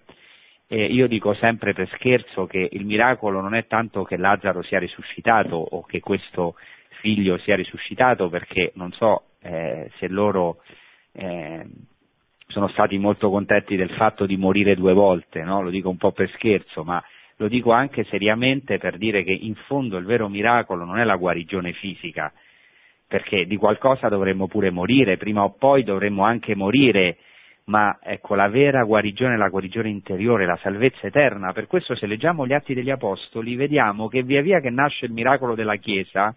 Eh, io dico sempre per scherzo che il miracolo non è tanto che Lazzaro sia risuscitato o che questo figlio sia risuscitato perché non so eh, se loro eh, sono stati molto contenti del fatto di morire due volte, no? lo dico un po' per scherzo, ma lo dico anche seriamente per dire che in fondo il vero miracolo non è la guarigione fisica, perché di qualcosa dovremmo pure morire, prima o poi dovremmo anche morire, ma ecco la vera guarigione è la guarigione interiore, la salvezza eterna. Per questo se leggiamo gli atti degli Apostoli vediamo che via via che nasce il miracolo della Chiesa,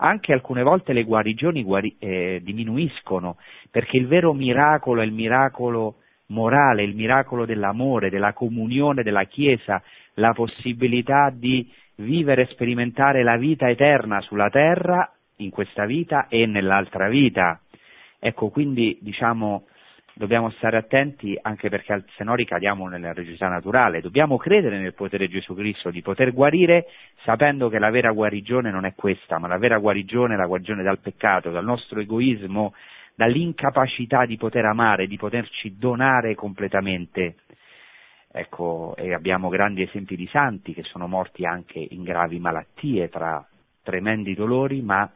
anche alcune volte le guarigioni guari- eh, diminuiscono, perché il vero miracolo è il miracolo morale, il miracolo dell'amore, della comunione della Chiesa, la possibilità di vivere e sperimentare la vita eterna sulla terra, in questa vita e nell'altra vita. Ecco, quindi diciamo dobbiamo stare attenti anche perché se no ricadiamo nella religiosità naturale, dobbiamo credere nel potere di Gesù Cristo di poter guarire sapendo che la vera guarigione non è questa, ma la vera guarigione è la guarigione dal peccato, dal nostro egoismo, dall'incapacità di poter amare, di poterci donare completamente. Ecco, e abbiamo grandi esempi di santi che sono morti anche in gravi malattie, tra tremendi dolori, ma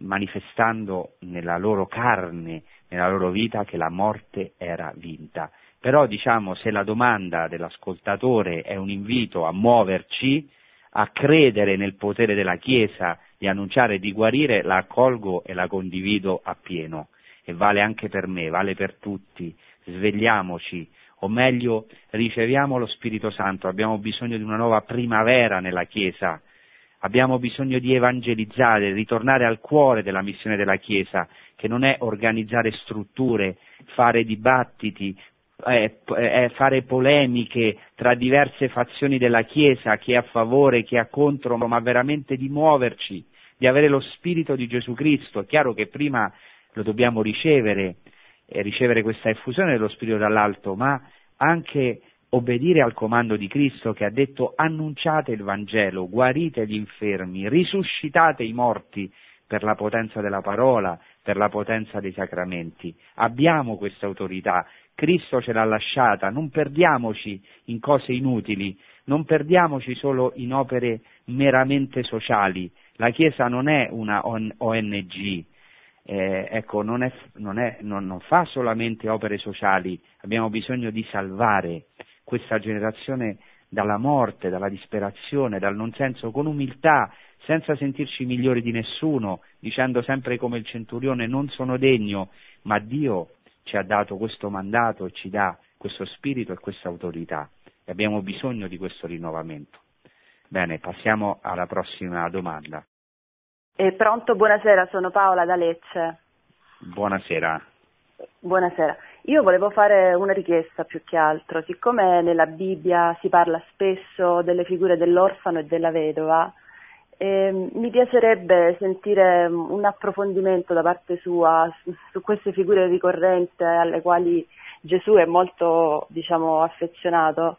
manifestando nella loro carne nella loro vita che la morte era vinta. Però diciamo se la domanda dell'ascoltatore è un invito a muoverci, a credere nel potere della Chiesa di annunciare e di guarire, la accolgo e la condivido appieno. E vale anche per me, vale per tutti. Svegliamoci, o meglio riceviamo lo Spirito Santo, abbiamo bisogno di una nuova primavera nella Chiesa, abbiamo bisogno di evangelizzare, ritornare al cuore della missione della Chiesa, che non è organizzare strutture, fare dibattiti, eh, eh, fare polemiche tra diverse fazioni della Chiesa, chi è a favore, chi è contro, ma veramente di muoverci, di avere lo spirito di Gesù Cristo. È chiaro che prima lo dobbiamo ricevere, e ricevere questa effusione dello spirito dall'alto, ma anche obbedire al comando di Cristo che ha detto annunciate il Vangelo, guarite gli infermi, risuscitate i morti per la potenza della parola, per la potenza dei sacramenti. Abbiamo questa autorità, Cristo ce l'ha lasciata, non perdiamoci in cose inutili, non perdiamoci solo in opere meramente sociali. La Chiesa non è una ONG, eh, ecco, non, è, non, è, non, non fa solamente opere sociali, abbiamo bisogno di salvare questa generazione dalla morte, dalla disperazione, dal non senso, con umiltà, senza sentirci migliori di nessuno, dicendo sempre come il centurione non sono degno, ma Dio ci ha dato questo mandato e ci dà questo spirito e questa autorità e abbiamo bisogno di questo rinnovamento. Bene, passiamo alla prossima domanda. Eh, pronto, buonasera, sono Paola da Lecce. Buonasera. Buonasera. Io volevo fare una richiesta più che altro, siccome nella Bibbia si parla spesso delle figure dell'orfano e della vedova, eh, mi piacerebbe sentire un approfondimento da parte sua su, su queste figure ricorrenti alle quali Gesù è molto diciamo, affezionato.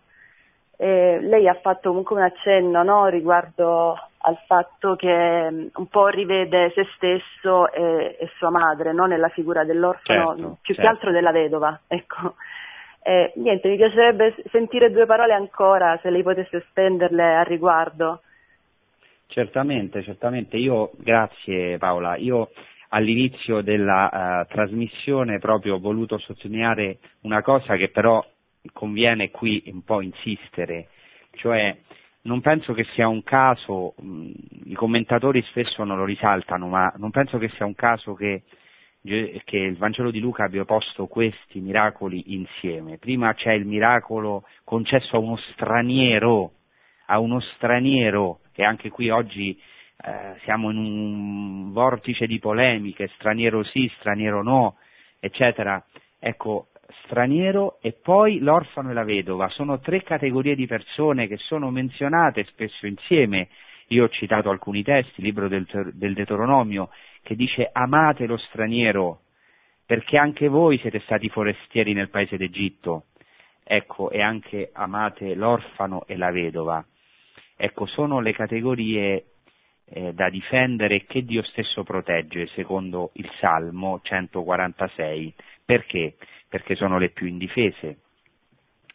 Eh, lei ha fatto comunque un accenno no, riguardo al fatto che um, un po' rivede se stesso e, e sua madre no, nella figura dell'orfano, certo, più certo. che altro della vedova. Ecco. Eh, niente, mi piacerebbe sentire due parole ancora, se lei potesse spenderle a riguardo. Certamente, certamente. Io, grazie Paola, io all'inizio della uh, trasmissione proprio ho voluto sottolineare una cosa che però conviene qui un po' insistere, cioè non penso che sia un caso, mh, i commentatori spesso non lo risaltano, ma non penso che sia un caso che, che il Vangelo di Luca abbia posto questi miracoli insieme. Prima c'è il miracolo concesso a uno straniero, a uno straniero che anche qui oggi eh, siamo in un vortice di polemiche, straniero sì, straniero no, eccetera. Ecco, straniero e poi l'orfano e la vedova sono tre categorie di persone che sono menzionate spesso insieme Io ho citato alcuni testi, libro del, del Deuteronomio, che dice amate lo straniero perché anche voi siete stati forestieri nel paese d'Egitto. Ecco, e anche amate l'orfano e la vedova. Ecco, sono le categorie eh, da difendere che Dio stesso protegge, secondo il Salmo 146. Perché? Perché sono le più indifese.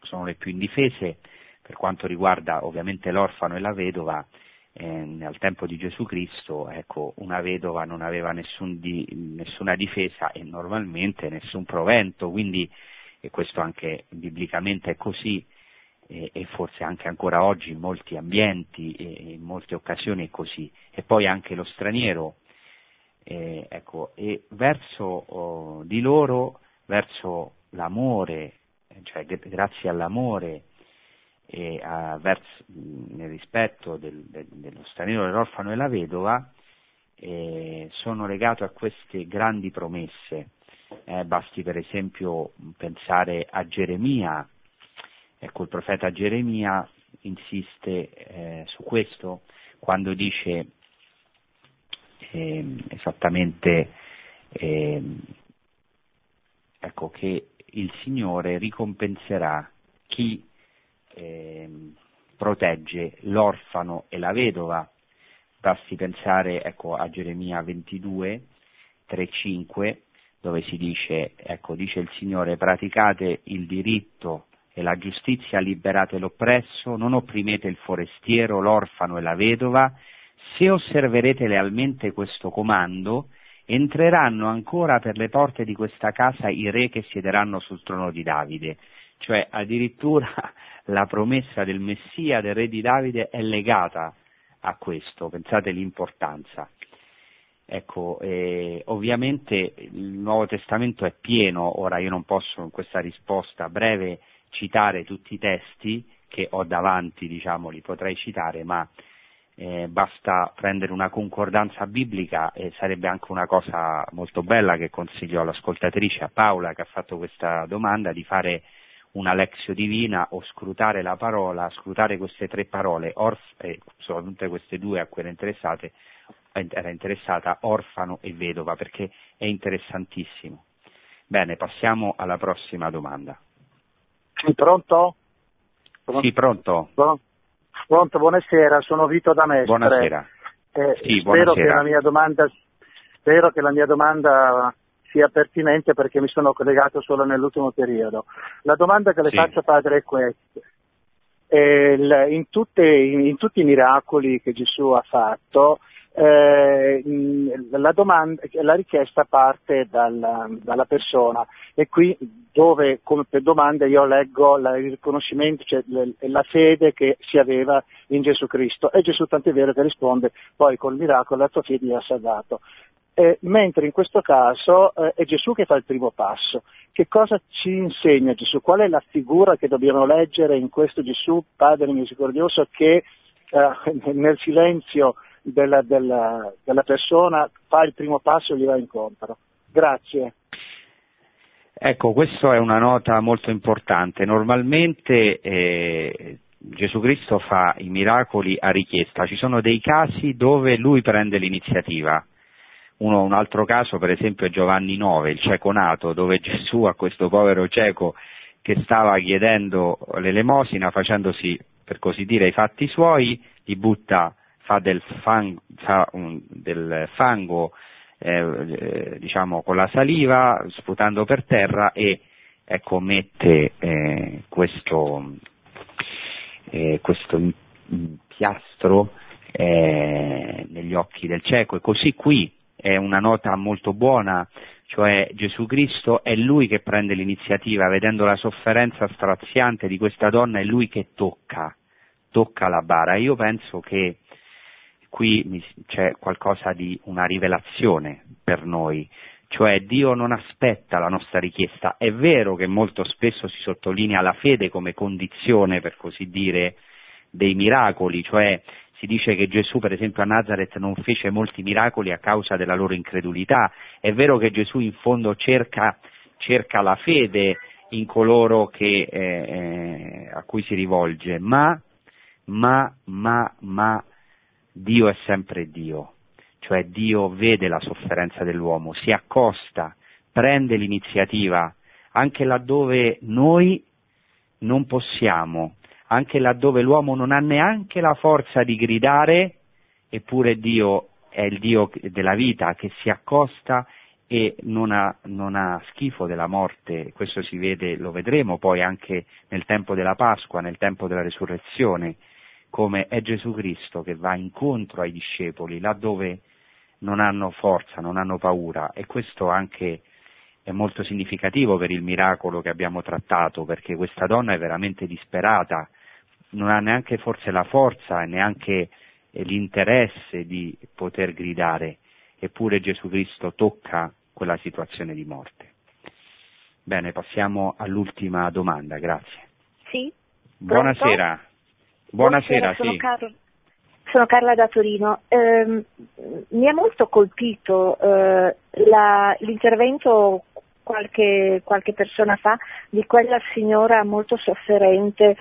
Sono le più indifese per quanto riguarda ovviamente l'orfano e la vedova, eh, al tempo di Gesù Cristo, ecco, una vedova non aveva nessun di, nessuna difesa e normalmente nessun provento, quindi e questo anche biblicamente è così e, e forse anche ancora oggi in molti ambienti e in molte occasioni è così. E poi anche lo straniero, eh, ecco, e verso oh, di loro, verso l'amore, cioè grazie all'amore e a, verso, nel rispetto del, del, dello straniero, dell'orfano e la vedova, eh, sono legato a queste grandi promesse. Eh, basti per esempio pensare a Geremia, ecco il profeta Geremia insiste eh, su questo quando dice ehm, esattamente ehm, ecco, che il Signore ricompenserà chi eh, protegge l'orfano e la vedova. Basti pensare ecco, a Geremia 22, 3, 5, dove si dice, ecco, dice il Signore, praticate il diritto e la giustizia, liberate l'oppresso, non opprimete il forestiero, l'orfano e la vedova, se osserverete lealmente questo comando, entreranno ancora per le porte di questa casa i re che siederanno sul trono di Davide. Cioè addirittura la promessa del Messia, del re di Davide, è legata a questo, pensate l'importanza. Ecco, eh, ovviamente il Nuovo Testamento è pieno, ora io non posso in questa risposta breve citare tutti i testi che ho davanti, diciamo, li potrei citare, ma eh, basta prendere una concordanza biblica e sarebbe anche una cosa molto bella che consiglio all'ascoltatrice, a Paola che ha fatto questa domanda, di fare una lexio divina o scrutare la parola, scrutare queste tre parole, orf, eh, soprattutto queste due a cui era, era interessata, orfano e vedova, perché è interessantissimo. Bene, passiamo alla prossima domanda. Sì, pronto? Sì, pronto. Pronto, buonasera, sono Vito da Mestre. Buonasera. Eh, sì, spero, che la mia domanda, spero che la mia domanda sia pertinente perché mi sono collegato solo nell'ultimo periodo. La domanda che le sì. faccio padre è questa. Eh, in, tutte, in, in, tutti i miracoli che Gesù ha fatto, eh, la, domanda, la, richiesta parte dalla, dalla, persona e qui dove come per domanda io leggo la, il riconoscimento, cioè la fede che si aveva in Gesù Cristo e Gesù tant'è vero che risponde poi col miracolo la tua fede ha salvato eh, mentre in questo caso eh, è Gesù che fa il primo passo. Che cosa ci insegna Gesù? Qual è la figura che dobbiamo leggere in questo Gesù, Padre misericordioso, che eh, nel silenzio della, della, della, persona fa il primo passo e gli va incontro? Grazie. Ecco, questa è una nota molto importante. Normalmente eh, Gesù Cristo fa i miracoli a richiesta, ci sono dei casi dove lui prende l'iniziativa uno, un altro caso, per esempio, è Giovanni 9, il cieco nato, dove Gesù a questo povero cieco che stava chiedendo l'elemosina, facendosi, per così dire, i fatti suoi, gli butta, fa del, fang, fa un, del fango, eh, eh, diciamo, con la saliva, sputando per terra e ecco, mette eh, questo, eh, questo piastro eh, negli occhi del cieco e così qui è una nota molto buona, cioè Gesù Cristo è Lui che prende l'iniziativa, vedendo la sofferenza straziante di questa donna, è Lui che tocca, tocca la bara. Io penso che qui c'è qualcosa di una rivelazione per noi, cioè Dio non aspetta la nostra richiesta. È vero che molto spesso si sottolinea la fede come condizione, per così dire, dei miracoli, cioè si dice che Gesù per esempio a Nazareth non fece molti miracoli a causa della loro incredulità, è vero che Gesù in fondo cerca, cerca la fede in coloro che, eh, eh, a cui si rivolge, ma, ma, ma, ma Dio è sempre Dio, cioè Dio vede la sofferenza dell'uomo, si accosta, prende l'iniziativa, anche laddove noi non possiamo, anche laddove l'uomo non ha neanche la forza di gridare, eppure Dio è il Dio della vita che si accosta e non ha, non ha, schifo della morte, questo si vede, lo vedremo poi anche nel tempo della Pasqua, nel tempo della resurrezione, come è Gesù Cristo che va incontro ai discepoli laddove non hanno forza, non hanno paura e questo anche è molto significativo per il miracolo che abbiamo trattato, perché questa donna è veramente disperata, non ha neanche forse la forza e neanche l'interesse di poter gridare, eppure Gesù Cristo tocca quella situazione di morte. Bene, passiamo all'ultima domanda, grazie. Sì. Buonasera. Buonasera, Buonasera sono sì. Carla, sono Carla da Torino. Eh, mi ha molto colpito eh, la, l'intervento qualche, qualche persona fa di quella signora molto sofferente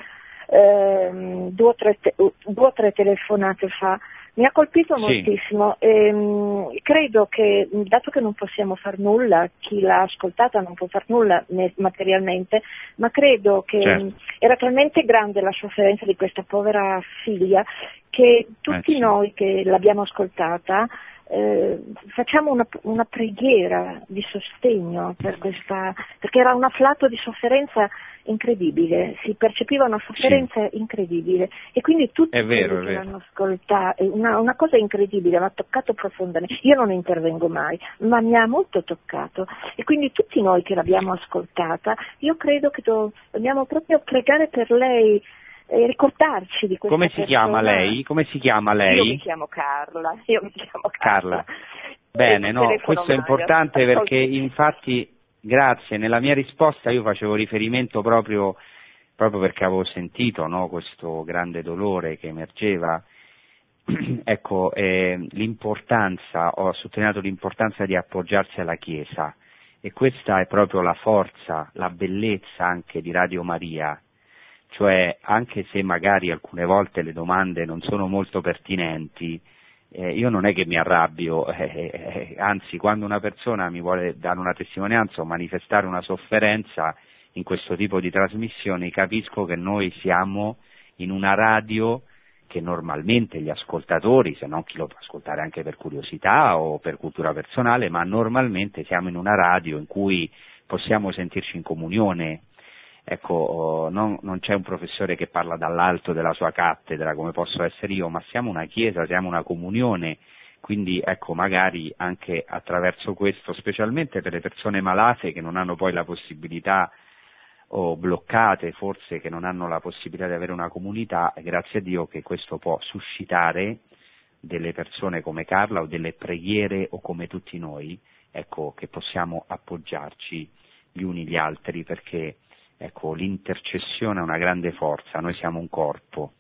eh, due, o tre, due o tre telefonate fa. Mi ha colpito Sì. moltissimo e mh, credo che, dato che non possiamo far nulla, chi l'ha ascoltata non può far nulla materialmente, ma credo che Certo. era talmente grande la sofferenza di questa povera figlia che tutti Eh, sì. noi che l'abbiamo ascoltata eh, facciamo una, una preghiera di sostegno per questa, perché era un afflato di sofferenza incredibile, si percepiva una sofferenza incredibile e quindi tutti vero, che l'hanno ascoltata, una, una cosa incredibile, mi ha toccato profondamente, io non intervengo mai, ma mi ha molto toccato. E quindi tutti noi che l'abbiamo ascoltata, io credo che do- dobbiamo proprio pregare per lei e ricordarci di questa Come si chiama persona. lei? Come si chiama Io lei? mi chiamo Carla, io mi chiamo Carla. Carla. Bene, no, questo è Mario. importante perché Ascolti. infatti, grazie, nella mia risposta io facevo riferimento proprio, proprio perché avevo sentito no, questo grande dolore che emergeva, ecco, eh, l'importanza, ho sottolineato l'importanza di appoggiarsi alla Chiesa e questa è proprio la forza, la bellezza anche di Radio Maria, cioè anche se magari alcune volte le domande non sono molto pertinenti, eh, io non è che mi arrabbio, eh, eh, anzi quando una persona mi vuole dare una testimonianza o manifestare una sofferenza in questo tipo di trasmissioni, capisco che noi siamo in una radio che normalmente gli ascoltatori, se non chi lo può ascoltare anche per curiosità o per cultura personale, ma normalmente siamo in una radio in cui possiamo sentirci in comunione. Ecco, non, non c'è un professore che parla dall'alto della sua cattedra come posso essere io, ma siamo una chiesa, siamo una comunione, quindi ecco, magari anche attraverso questo, specialmente per le persone malate che non hanno poi la possibilità o bloccate forse che non hanno la possibilità di avere una comunità, grazie a Dio che questo può suscitare delle persone come Carla o delle preghiere o come tutti noi, ecco, che possiamo appoggiarci gli uni gli altri perché ecco, l'intercessione è una grande forza, noi siamo un corpo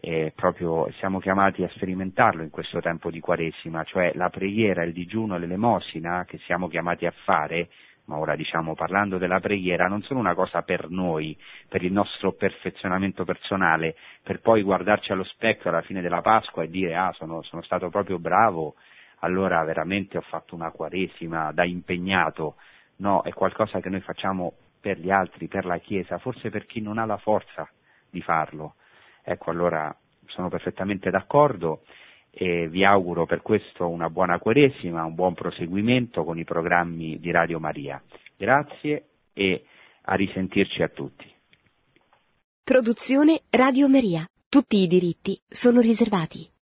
e proprio siamo chiamati a sperimentarlo in questo tempo di Quaresima, cioè la preghiera, il digiuno l'elemosina che siamo chiamati a fare ma ora diciamo parlando della preghiera, non sono una cosa per noi, per il nostro perfezionamento personale, per poi guardarci allo specchio alla fine della Pasqua e dire ah sono, sono stato proprio bravo, allora veramente ho fatto una quaresima da impegnato, no, è qualcosa che noi facciamo per gli altri, per la Chiesa, forse per chi non ha la forza di farlo. Ecco, allora sono perfettamente d'accordo e vi auguro per questo una buona Quaresima, un buon proseguimento con i programmi di Radio Maria. Grazie e a risentirci a tutti. Produzione Radio Maria. Tutti i diritti sono riservati.